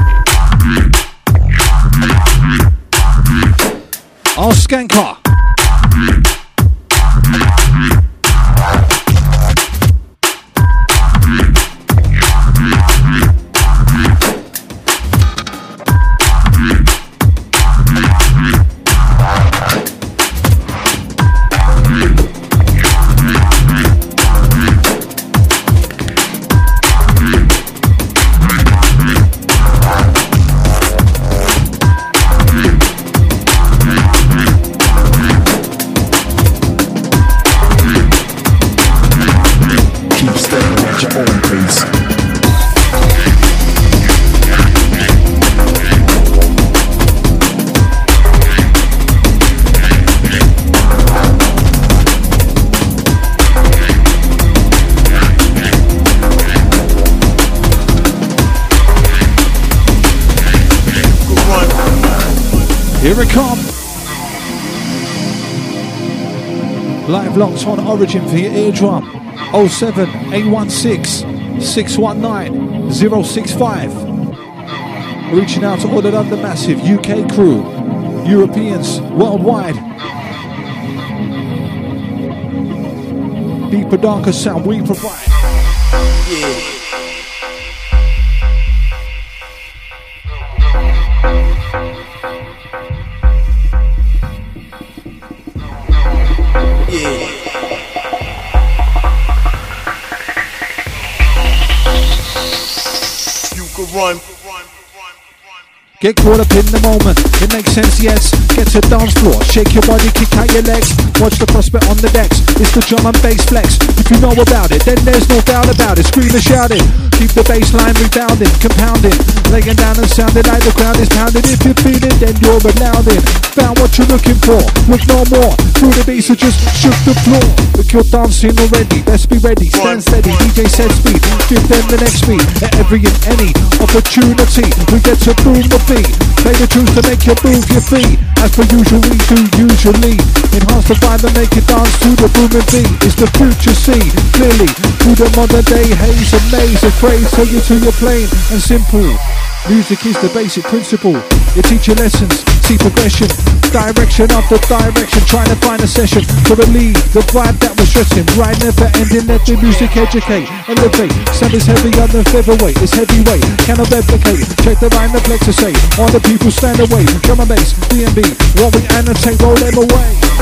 Keep on Origin for your eardrum. 07 816 619 065. Reaching out to all the London Massive UK crew, Europeans worldwide. Deeper, darker sound we provide. You Get caught up in the moment, it makes sense, yes. Get to dance floor, shake your body, kick out your legs. Watch the prospect on the decks, it's the drum and bass flex. If you know about it, then there's no doubt about it. Scream and shout it, keep the bass line rebounding, compounding. Laying down and sounding like the ground is pounding. If you feel it, then you're allowing. Found what you're looking for, look no more. Through the beats, it just shook the floor. Look, you're dancing already, best be ready, stand steady. DJ said speed, give them the next beat. At every and any opportunity, we get to boom the beat. Play the tunes to make you move your feet. As per usual, we do usually enhance the vibe and make it dance to the booming beat. It's the future see clearly through the modern day haze and maze of phrase. Take you to your plane and simple. Music is the basic principle. You teach your lessons, see progression, direction after direction, trying to find a session to relieve the vibe that was stressing. Right, never ending, let the music educate, elevate. Sound is heavy on the featherweight, it's heavyweight, cannot replicate. Check the rhyme, the flex to say. All the people stand away, drum and bass, D&B, what we annotate, roll them away.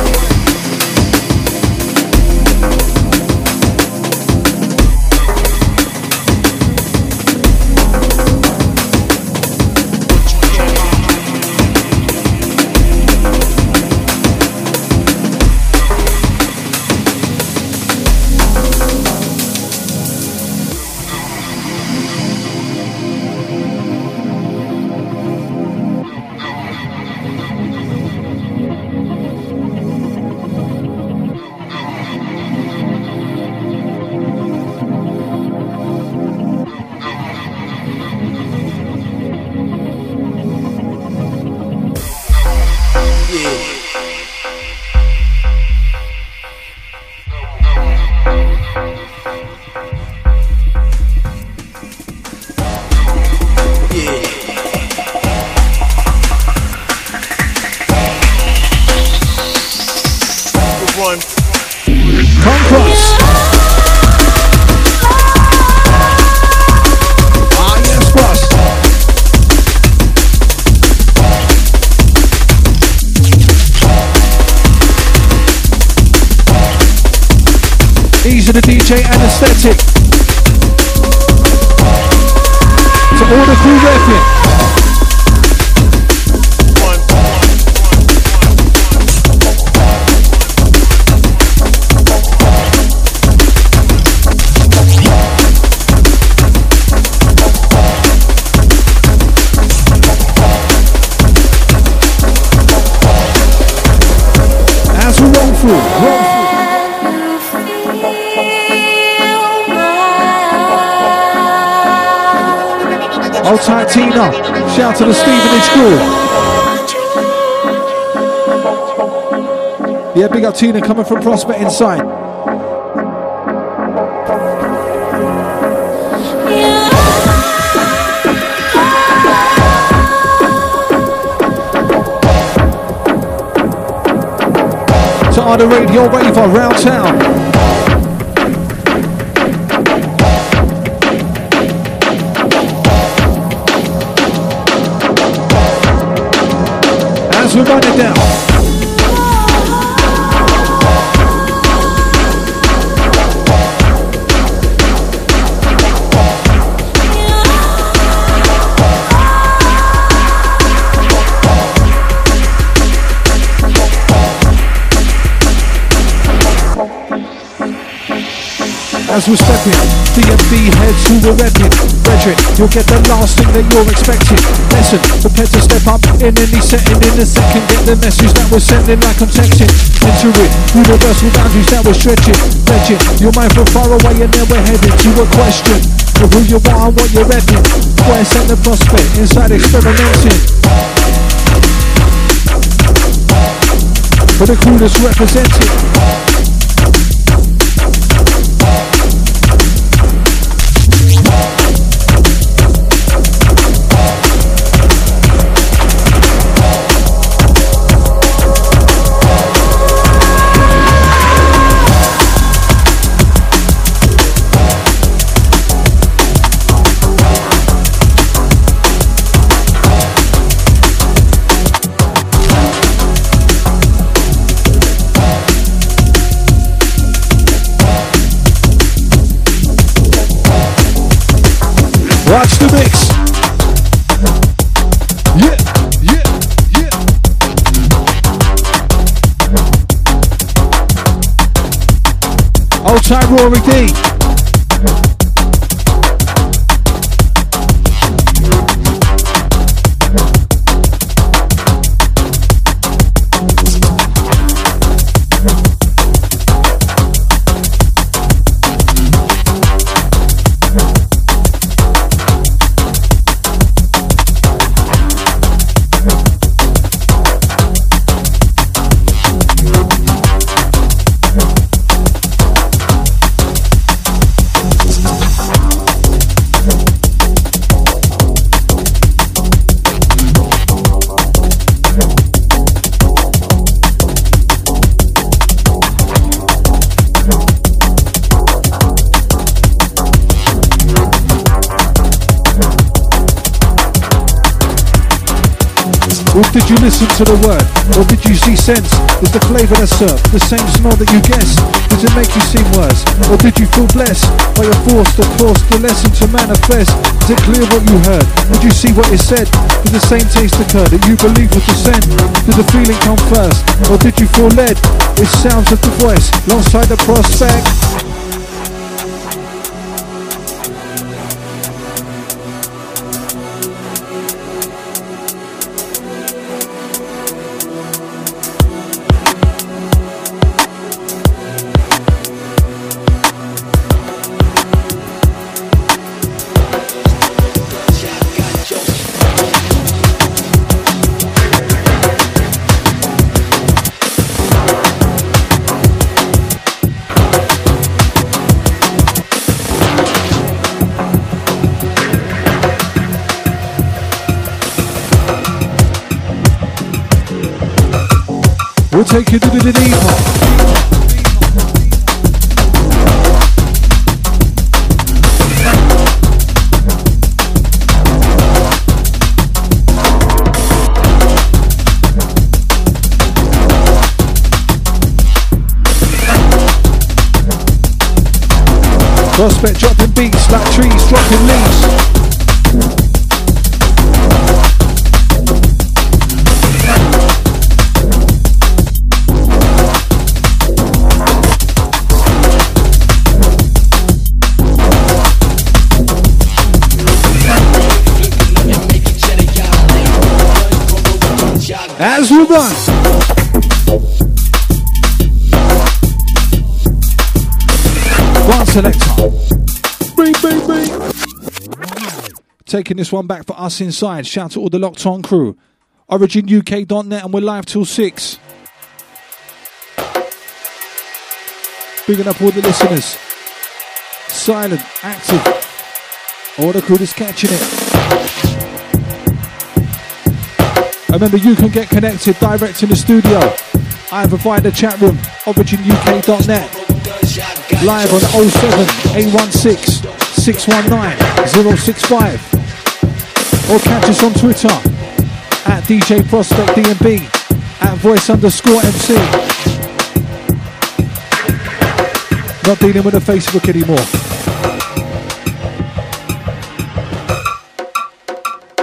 Yeah, Tina coming from Prospect Inside. To the radio raver round town. As we run it down. As we're stepping, DMD heads who we're repping. Frederick, you'll get the last thing that you're expecting. Listen, prepare to step up in any setting in a second. Get the message that we're sending like I'm texting. It, universal boundaries that we're stretching. Legend, you're mindful far away and then we're heading to a question. Of who you are and what you're repping. Where's and the prospect inside experimenting. For the crew that's representing. Time Rory D. to the word? Or did you see sense? Is the flavour that's served the same smell that you guessed? Does it make you seem worse? Or did you feel blessed by a force that forced the lesson to manifest? Is it clear what you heard? Did you see what is said? Did the same taste occur that you believe was the send? Did the feeling come first? Or did you feel led? It sounds of the voice alongside the prospect. Take you to the deeper. Prospect dropping beats like trees dropping leaves. We run. One selector. Bing, bing, bing. Taking this one back for us inside. Shout out to all the locked on crew. OriginUK.net and we're live till 6. Bigging up all the listeners. Silent, active. All the crew is catching it. Remember, you can get connected direct in the studio, I either via the chat room, originuk.net, live on 07 816 619 065, or catch us on Twitter at DJ Prospect DNB, at voice underscore MC. Not dealing with the Facebook anymore.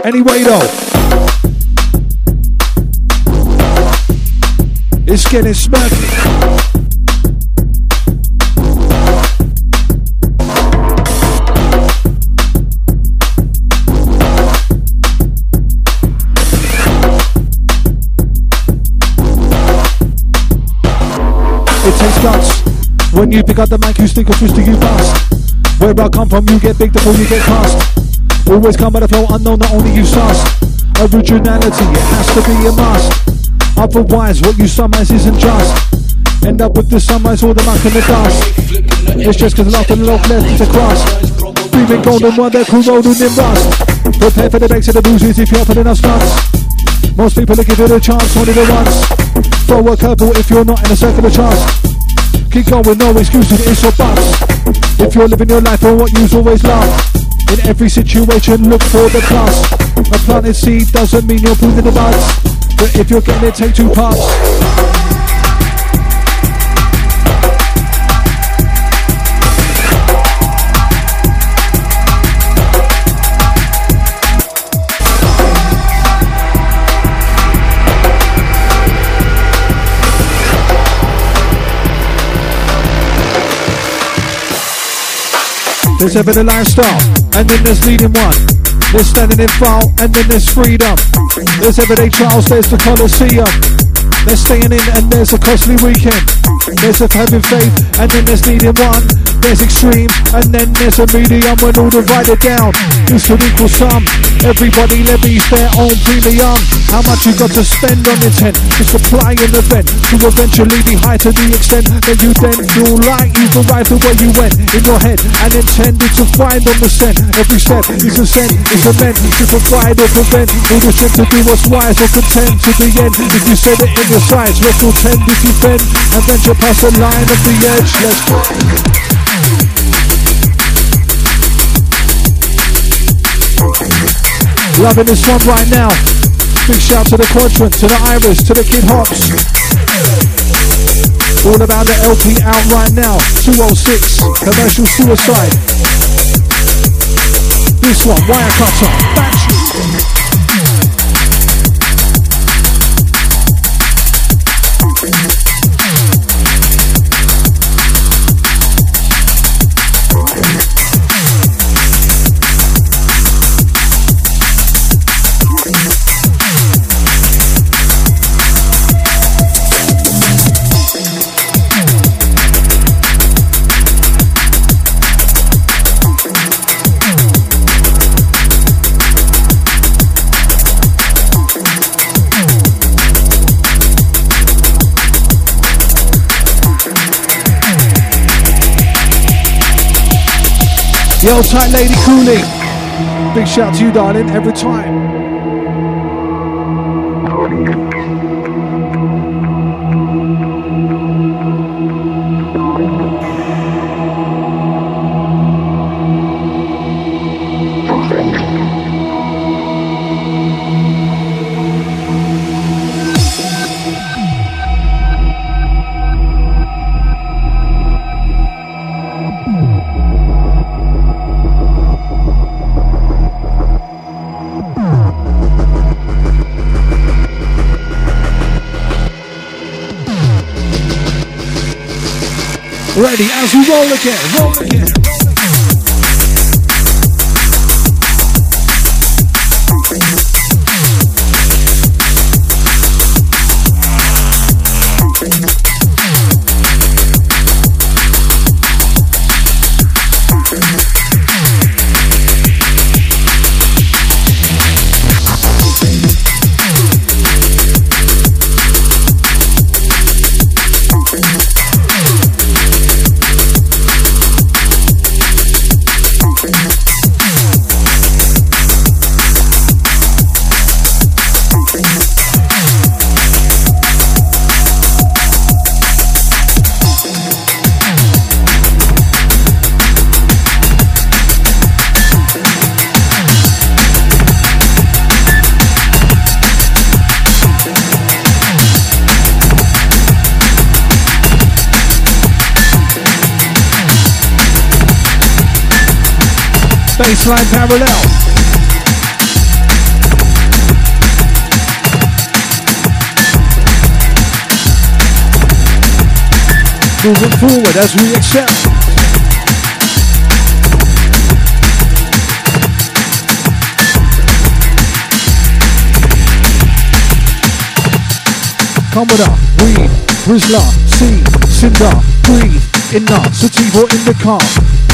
Anyway, though. It's getting smirky. It takes guts. When you pick up the mic, you stick a twist to you fast. Where I come from, you get big before you get cast. Always come by the flow unknown, not only you sus. Originality, it has to be a must. Otherwise, what you summarize isn't just. End up with the sunrise or the muck and the dust. It's just cause nothing love left is a crust. Breathing golden one that corroding in rust. Prepare for the bakes of the bruises if you haven't enough stunts. Most people are it a chance only the once. Throw a curveball if you're not in a circle of trust. Keep going, no excuses, it's your buts. If you're living your life on what you've always loved. In every situation, look for the plus. A planted seed doesn't mean you're pruning the buds. But if you're getting it, take two parts. There's ever the last lifestyle, and then there's leading one. There's standing in file, and then there's freedom. There's everyday trials, there's the Colosseum. There's staying in, and there's a costly weekend. There's a having faith, and then there's leading one. There's extreme, and then there's a medium when all divided down. This could equal some. Everybody levies their own premium. How much you got to spend on intent to supply an event to eventually be high to the extent that you then feel like you've arrived at where you went in your head and intended to find on the scent. Every step is a scent, is a meant to provide or prevent. All the sent to do what's wise or content to the end. If you said it in your sights, let's all tend you bend and venture past the line of the edge. Let's go. Loving this one right now. Big shout to the quadrant, to the iris, to the kid hops. All about the LP out right now. 206, commercial suicide. This one, wire cutter, Yo, tight lady Cooley. Big shout to you, darling, every time. Roll again, roll again. Parallel. Moving forward as we excel. Commodore, weed, Rizla, C, Cinder, breathe, inner, sativa in the car,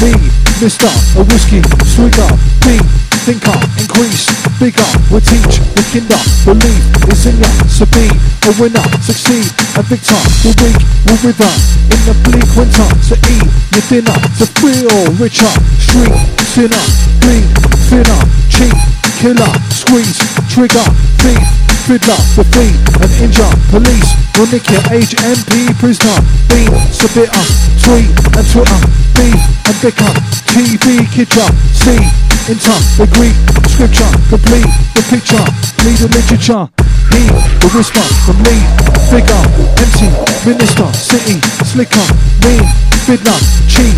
me, Mister, a whiskey, swigger, be, thinker, increase, bigger, we teach, the kinder, believe is in ya, so be a winner, succeed, a victor, we're weak, we're wither, in the bleak winter, to eat your dinner, to feel richer, street, sinner, bleed, thinner, cheat, killer, squeeze, trigger, thief, fiddler, the defeat, and injure, police, will nick your age. MP prisoner, beam, submitter, tweet, and Twitter, beef, and bicker, TV kitchen, see, inter, the Greek, scripture, complete, the picture, lead the literature, he, the whisper, from me, figure, empty, minister, city, slicker, mean, fiddler, cheat,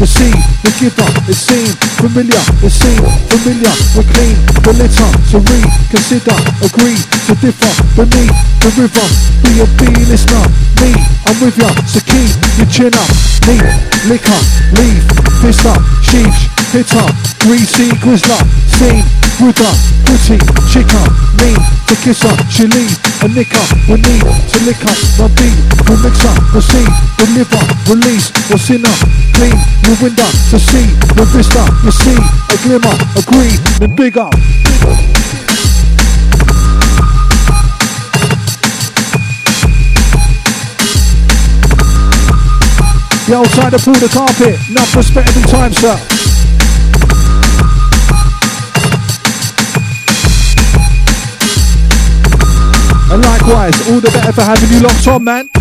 the seed, the giver, it seemed familiar, it seemed familiar, we're clean, the litter, to read, consider, agree, to differ, beneath the river, be a B listener, me, I'm with ya, so keep your chin up, me, liquor, leave, fist up, sheesh, hit up, greasy grizzler, scene, Buddha, pretty, chica, me, to kiss her, she leave, a nicker, we need to lick up, the beat, we mix up, the seed, deliver, release, what's in her, clean, you window, to see, the vista, you see, a glimmer, agree, then big up. The outside to Paul the Carpet, enough respect every time, sir. And likewise, all the better for having you locked on, man.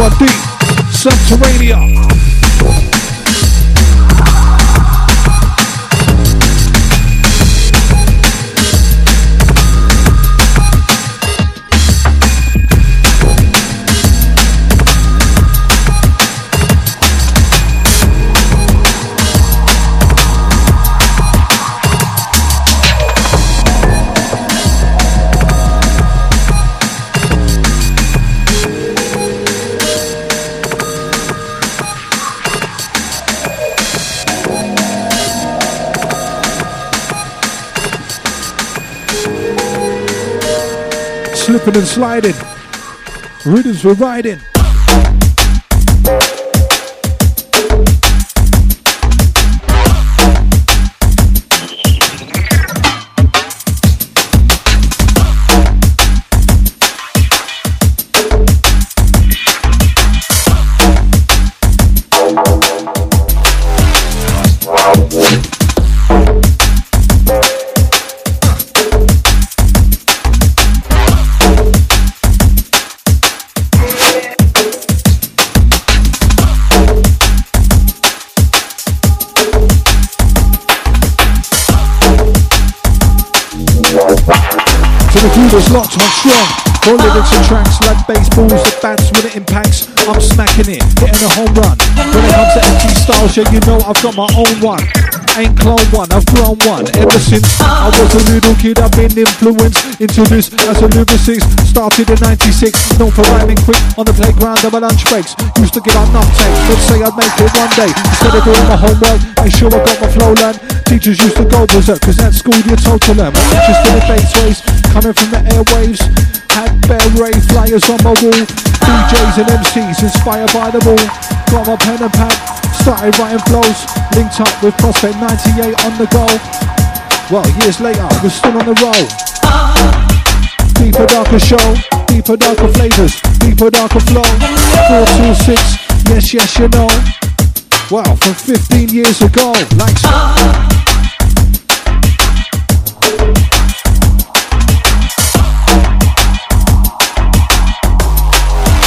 One deep, Subterranean. And sliding. Rhythms were riding. I'm it, hitting a home run. When it comes to empty Style yeah, you know I've got my own one. Ain't clone one, I've grown one. Ever since I was a little kid, I've been influenced into this as a lyricist. Started in 96, known for rhyming quick on the playground and my lunch breaks. Used to get out nut takes, but say I'd make it one day. Instead of doing my homework, make sure I got my flow learned. Teachers used to go berserk, cause at school you're told to learn. My interested in bass waves, coming from the airwaves. Had ray flyers on my wall. DJs and MCs inspired by the all. Got my pen and pad, started writing flows. Linked up with Prospect 98 on the go. Well, years later, we're still on the roll. Deeper, darker show, deeper, darker flavors, deeper, darker flow. 426, yes, yes, you know. Wow, from 15 years ago, like so.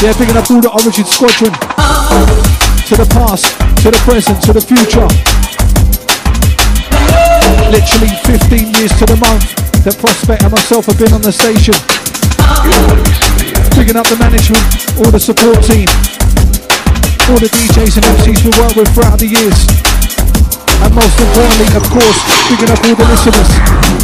Yeah, picking up all the Origin Squadron. To the past, to the present, to the future. Literally 15 years to the month that Prospect and myself have been on the station. Picking up the management, all the support team, all the DJs and MCs we worked with throughout the years. And most importantly, of course, picking up all the listeners.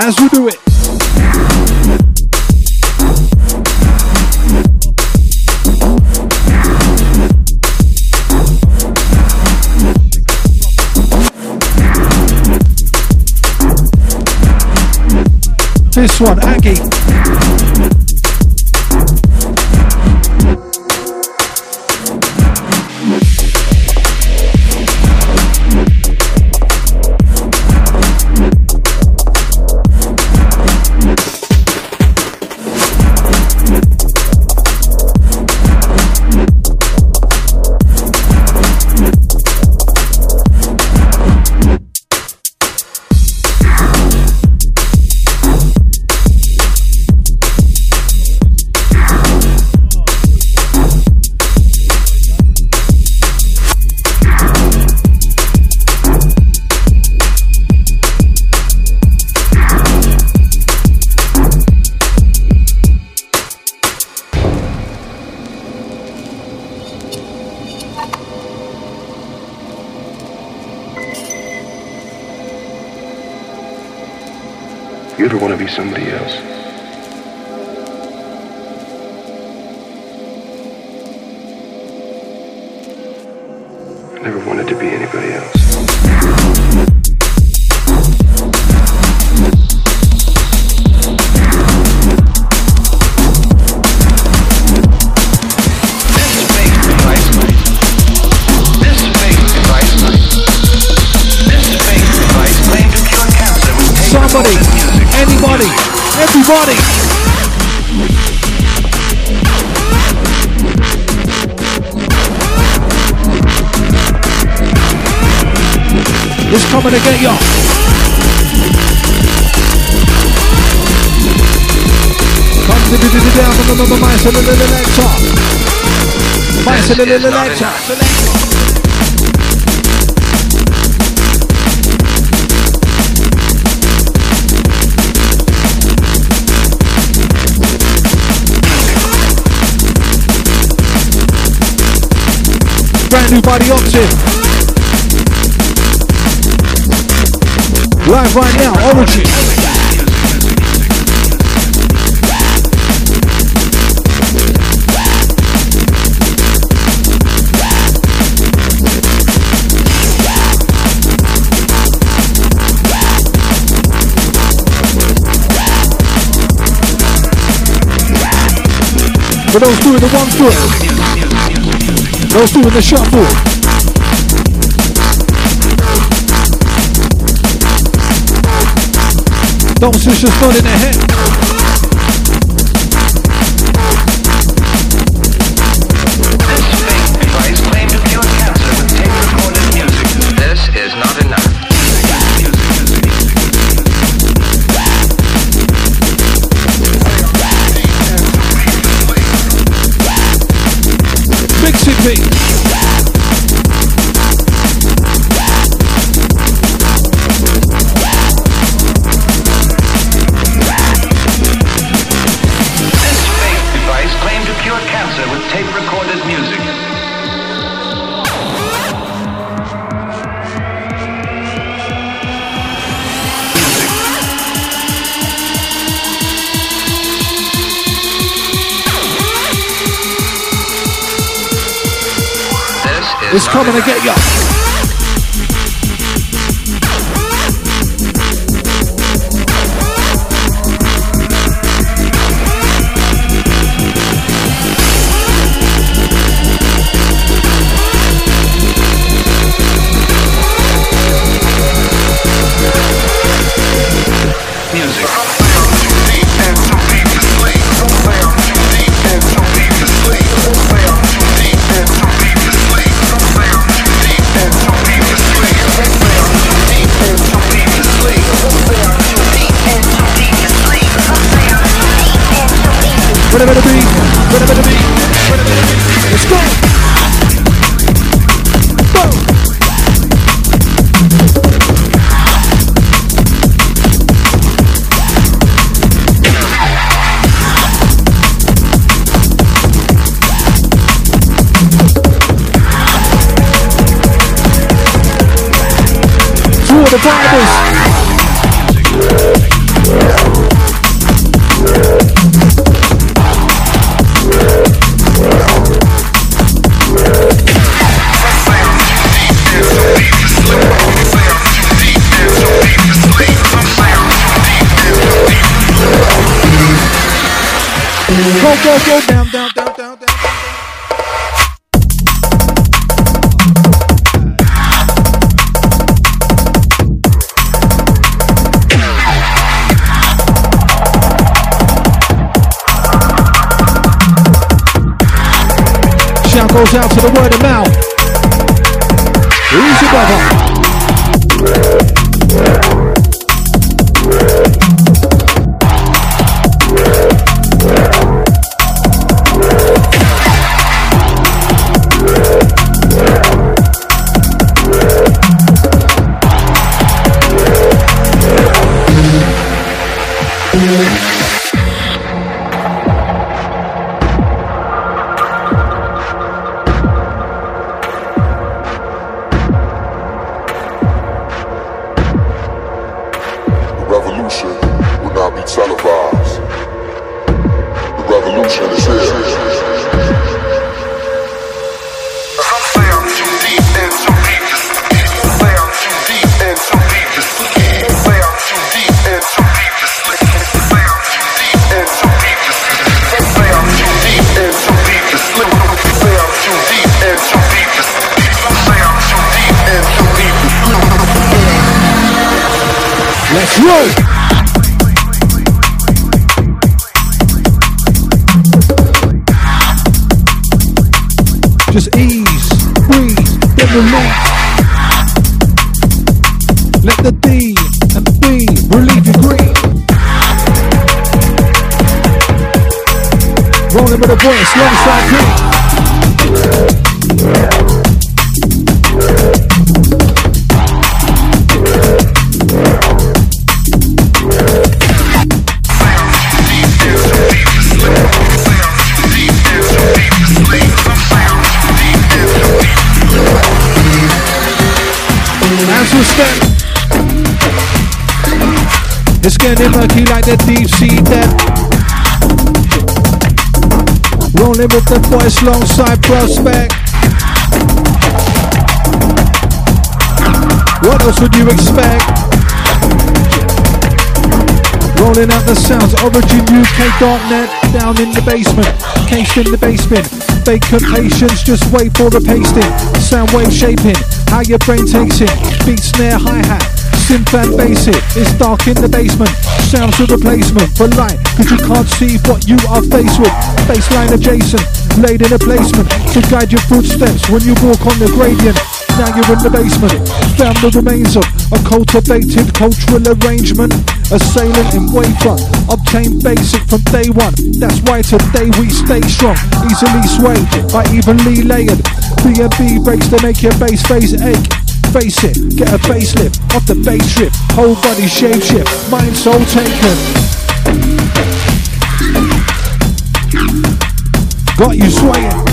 As we do it. This one, Aggie. Those doing the shuffle. Those who's just nodding their head. It's coming to get you. Go, go, down, down, down, down, down. Shout goes out to the word of mouth. Easy, brother. Murky like the deep sea depth. Rolling with the voice alongside prospect. What else would you expect? Rolling out the sounds, originuk.net, down in the basement, cased in the basement. Vacant patience, just wait for the pasting. Sound wave shaping, how your brain takes it. Beat, snare, hi hat, synth and bass it. It's dark in the basement, sounds of replacement for light, cause you can't see what you are faced with baseline adjacent, laid in a placement to guide your footsteps when you walk on the gradient. Now you're in the basement, found the remains of a cultivated cultural arrangement. Assailant in wafer, obtained basic from day one. That's why today we stay strong, easily swayed by evenly layered. D&B breaks to make your base phase ache. Face it, get a facelift off the bass trip, whole body shape shift, mind soul taken. Got you swaying.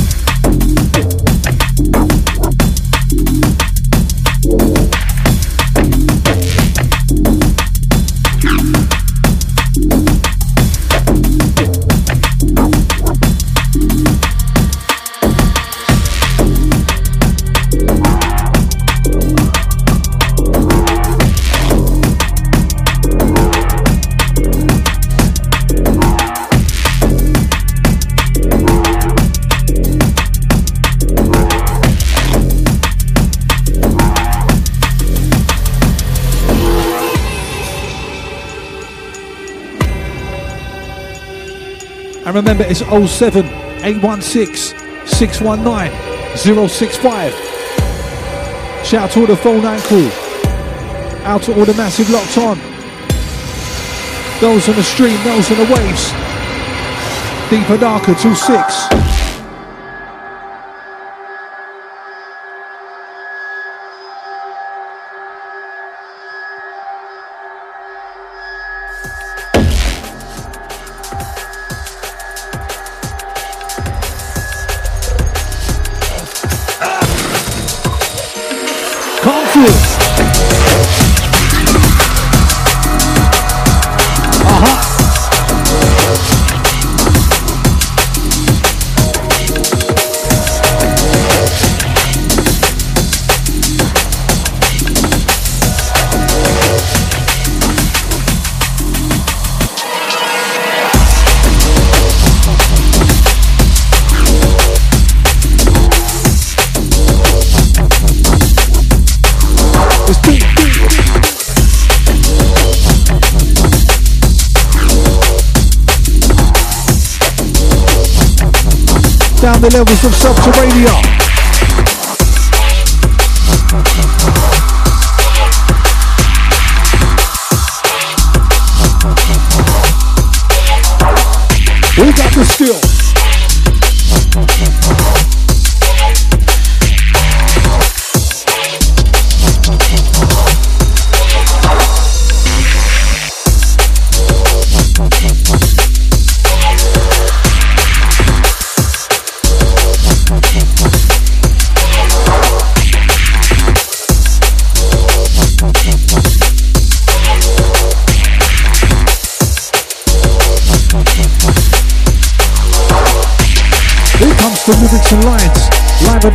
And remember, it's 07 816 619 065. Shout out to all the phone line crew. Out to all the massive locked on. Those on the stream, those on the waves. Deeper darker, 2-6. The levels of subterranean.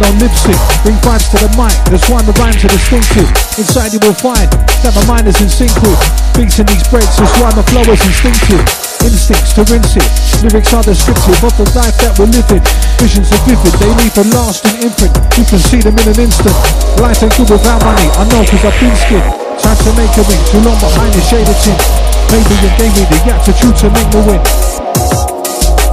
Live and on lip. Bring vibes to the mic, that's why the rhymes are distinctive. Inside you will find that my mind is in sync with beats in these breaks. That's why my flow is instinctive. Instincts to rinse it. Lyrics are descriptive of the life that we're living. Visions are vivid, they leave a lasting imprint. You can see them in an instant. Life ain't good without money, I know cause I've been skinned. Time to make a ring, too long behind the shaded chin. Maybe you gave me the attitude to make me win.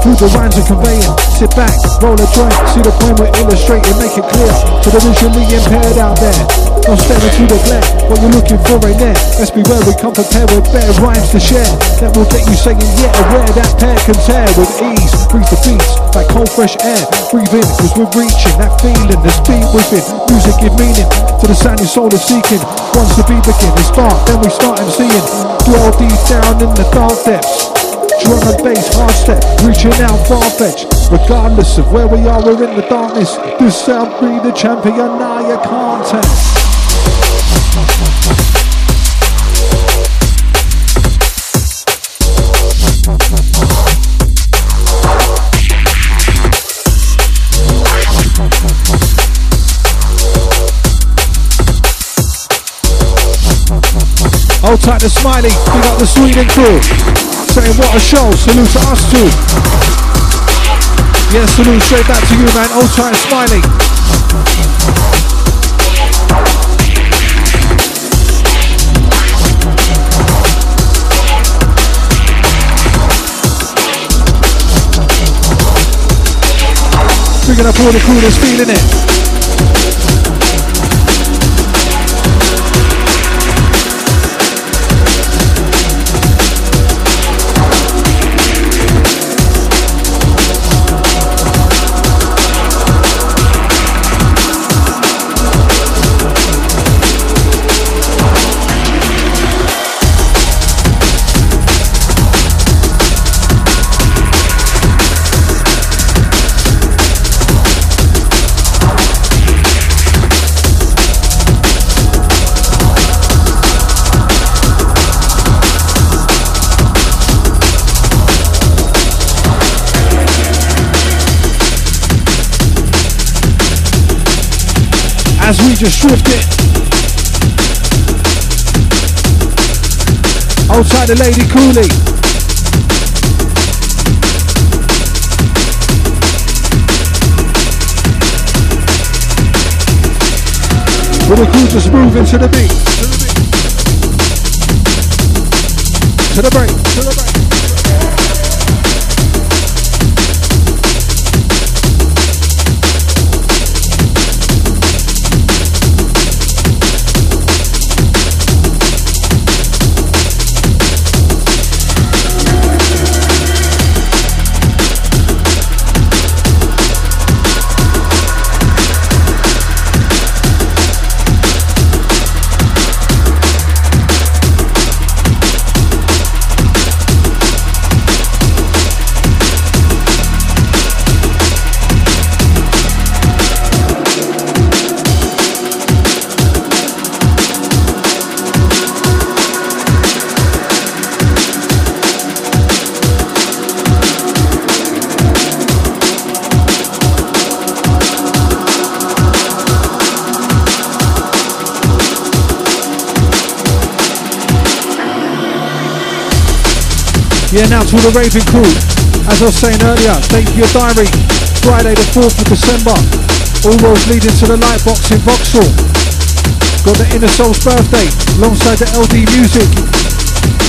Through the rhymes are conveying. Sit back, roll a joint, see the point we're illustrating, make it clear to the visually impaired out there. Don't stare into the glare, what you're looking for ain't there. Let's be where we come prepared with better rhymes to share. That will get you saying, yeah, aware that pair can tear with ease. Breathe the beats like cold fresh air. Breathe in, cause we're reaching that feeling, the speed within. Music give meaning to the sound your soul is seeking. Once the beat begin, it's start, then we start MCing. Dwell deep down in the dark depths. Drum and bass, hard step, reaching out far fetched. Regardless of where we are, we're in the darkness. This sound be the champion, now you can't tell. Hold tight to Smiley, we got the Sweden crew saying what a show. Salute to us too. Yeah, salute straight back to you, man. Old time smiling. Bringing up all the coolest feeling it. As we just stripped it. Outside the Lady Cooley. With the crew just moving to the beat. To the break. To the break. Yeah, now to the raving crew. As I was saying earlier, thank you diary. Friday the 4th of December. All roads leading to the Lightbox in Vauxhall. Got the Inner Soul's birthday alongside the LD Music.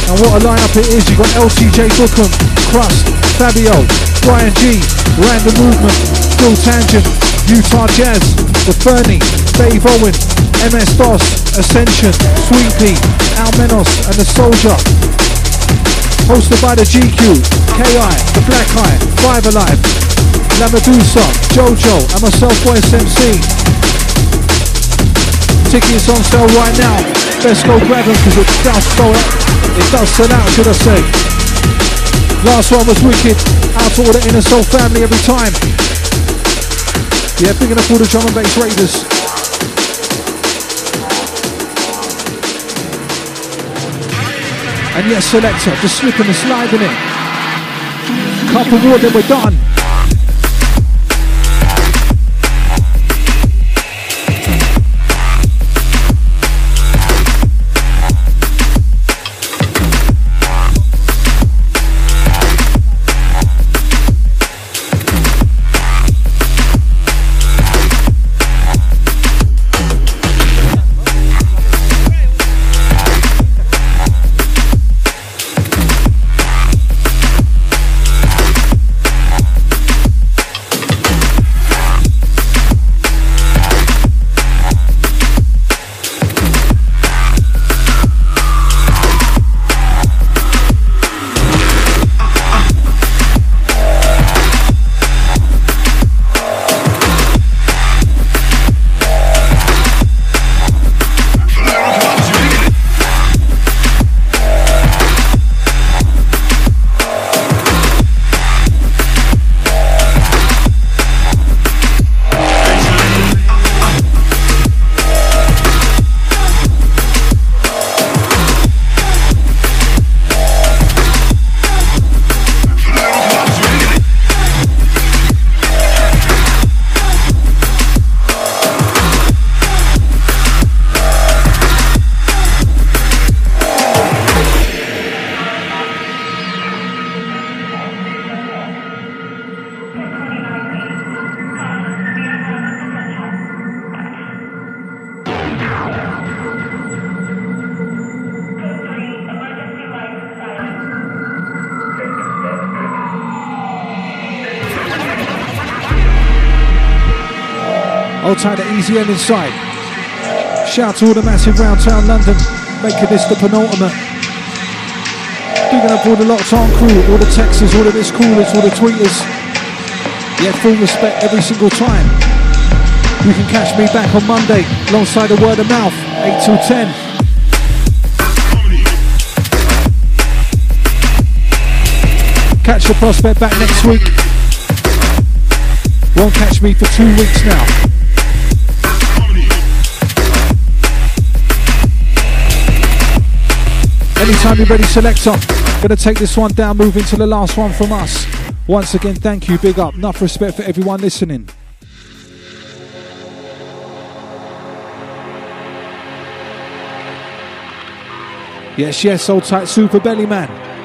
And what a lineup it is. You've got LTJ Bukem, Krust, Fabio, Bryan Gee, Random Movement, Phil Tangent, Utah Jazz, The Fernie, Dave Owen, MS DOS, Ascension, Sweet Pea, Al Menos and The Soldier. Hosted by the GQ, KI, The Black Eye, Five Alive, La Medusa, Jojo and myself Voice MC. Tickets on sale right now. Best go grab them because it does sell out. It does sell out, should I say. Last one was wicked. Out to all the Inner Soul family every time. Yeah, big enough for the drum and bass raiders. And yes, selector, just slipping and sliding it. Couple more, then we're done. Inside. Shout to all the massive round town London, making this the penultimate. Bigging up all the locked on crew, all the texters, all the this coolers, all the tweeters. Yeah, full respect every single time. You can catch me back on Monday alongside the word of mouth, 8 till 10. Catch the prospect back next week. Won't catch me for two weeks now. Anytime you're ready, selector. Gonna take this one down, move into the last one from us. Once again, thank you, big up. Enough respect for everyone listening. Yes, yes, old tight super Bellyman.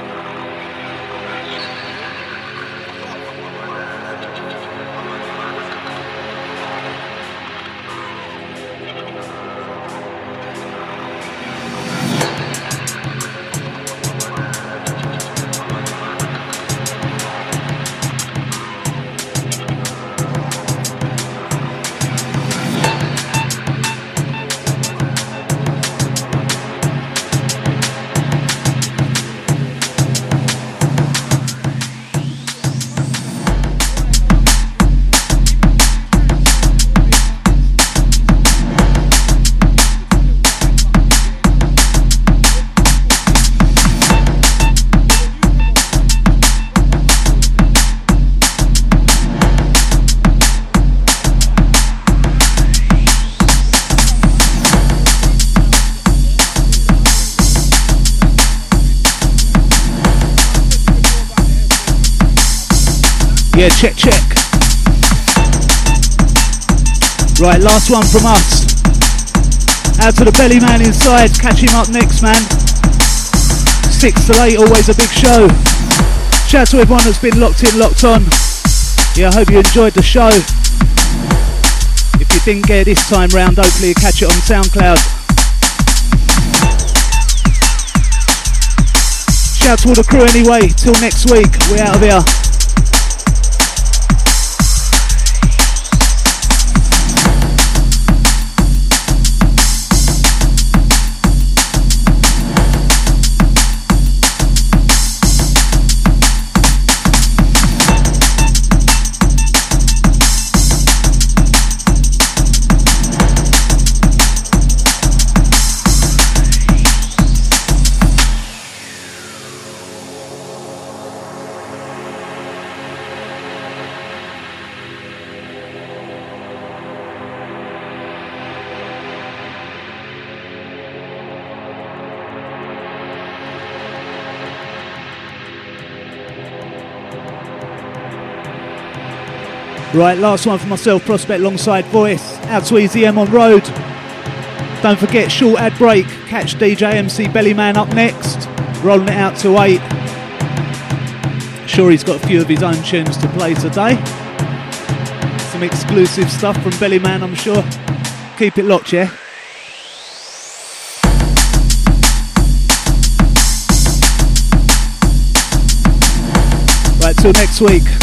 Last one from us. Out to the Bellyman inside. Catch him up next, man. Six to eight, always a big show. Shout out to everyone that's been locked in, locked on. Yeah, I hope you enjoyed the show. If you didn't get it this time round, hopefully you catch it on SoundCloud. Shout out to all the crew anyway. Till next week, we're out of here. Right, last one for myself, Prospect alongside Voice. Out to Easy M on road. Don't forget, short ad break. Catch DJ MC Bellyman up next. Rolling it out to 8. Sure, he's got a few of his own tunes to play today. Some exclusive stuff from Bellyman, I'm sure. Keep it locked, yeah? Right, till next week.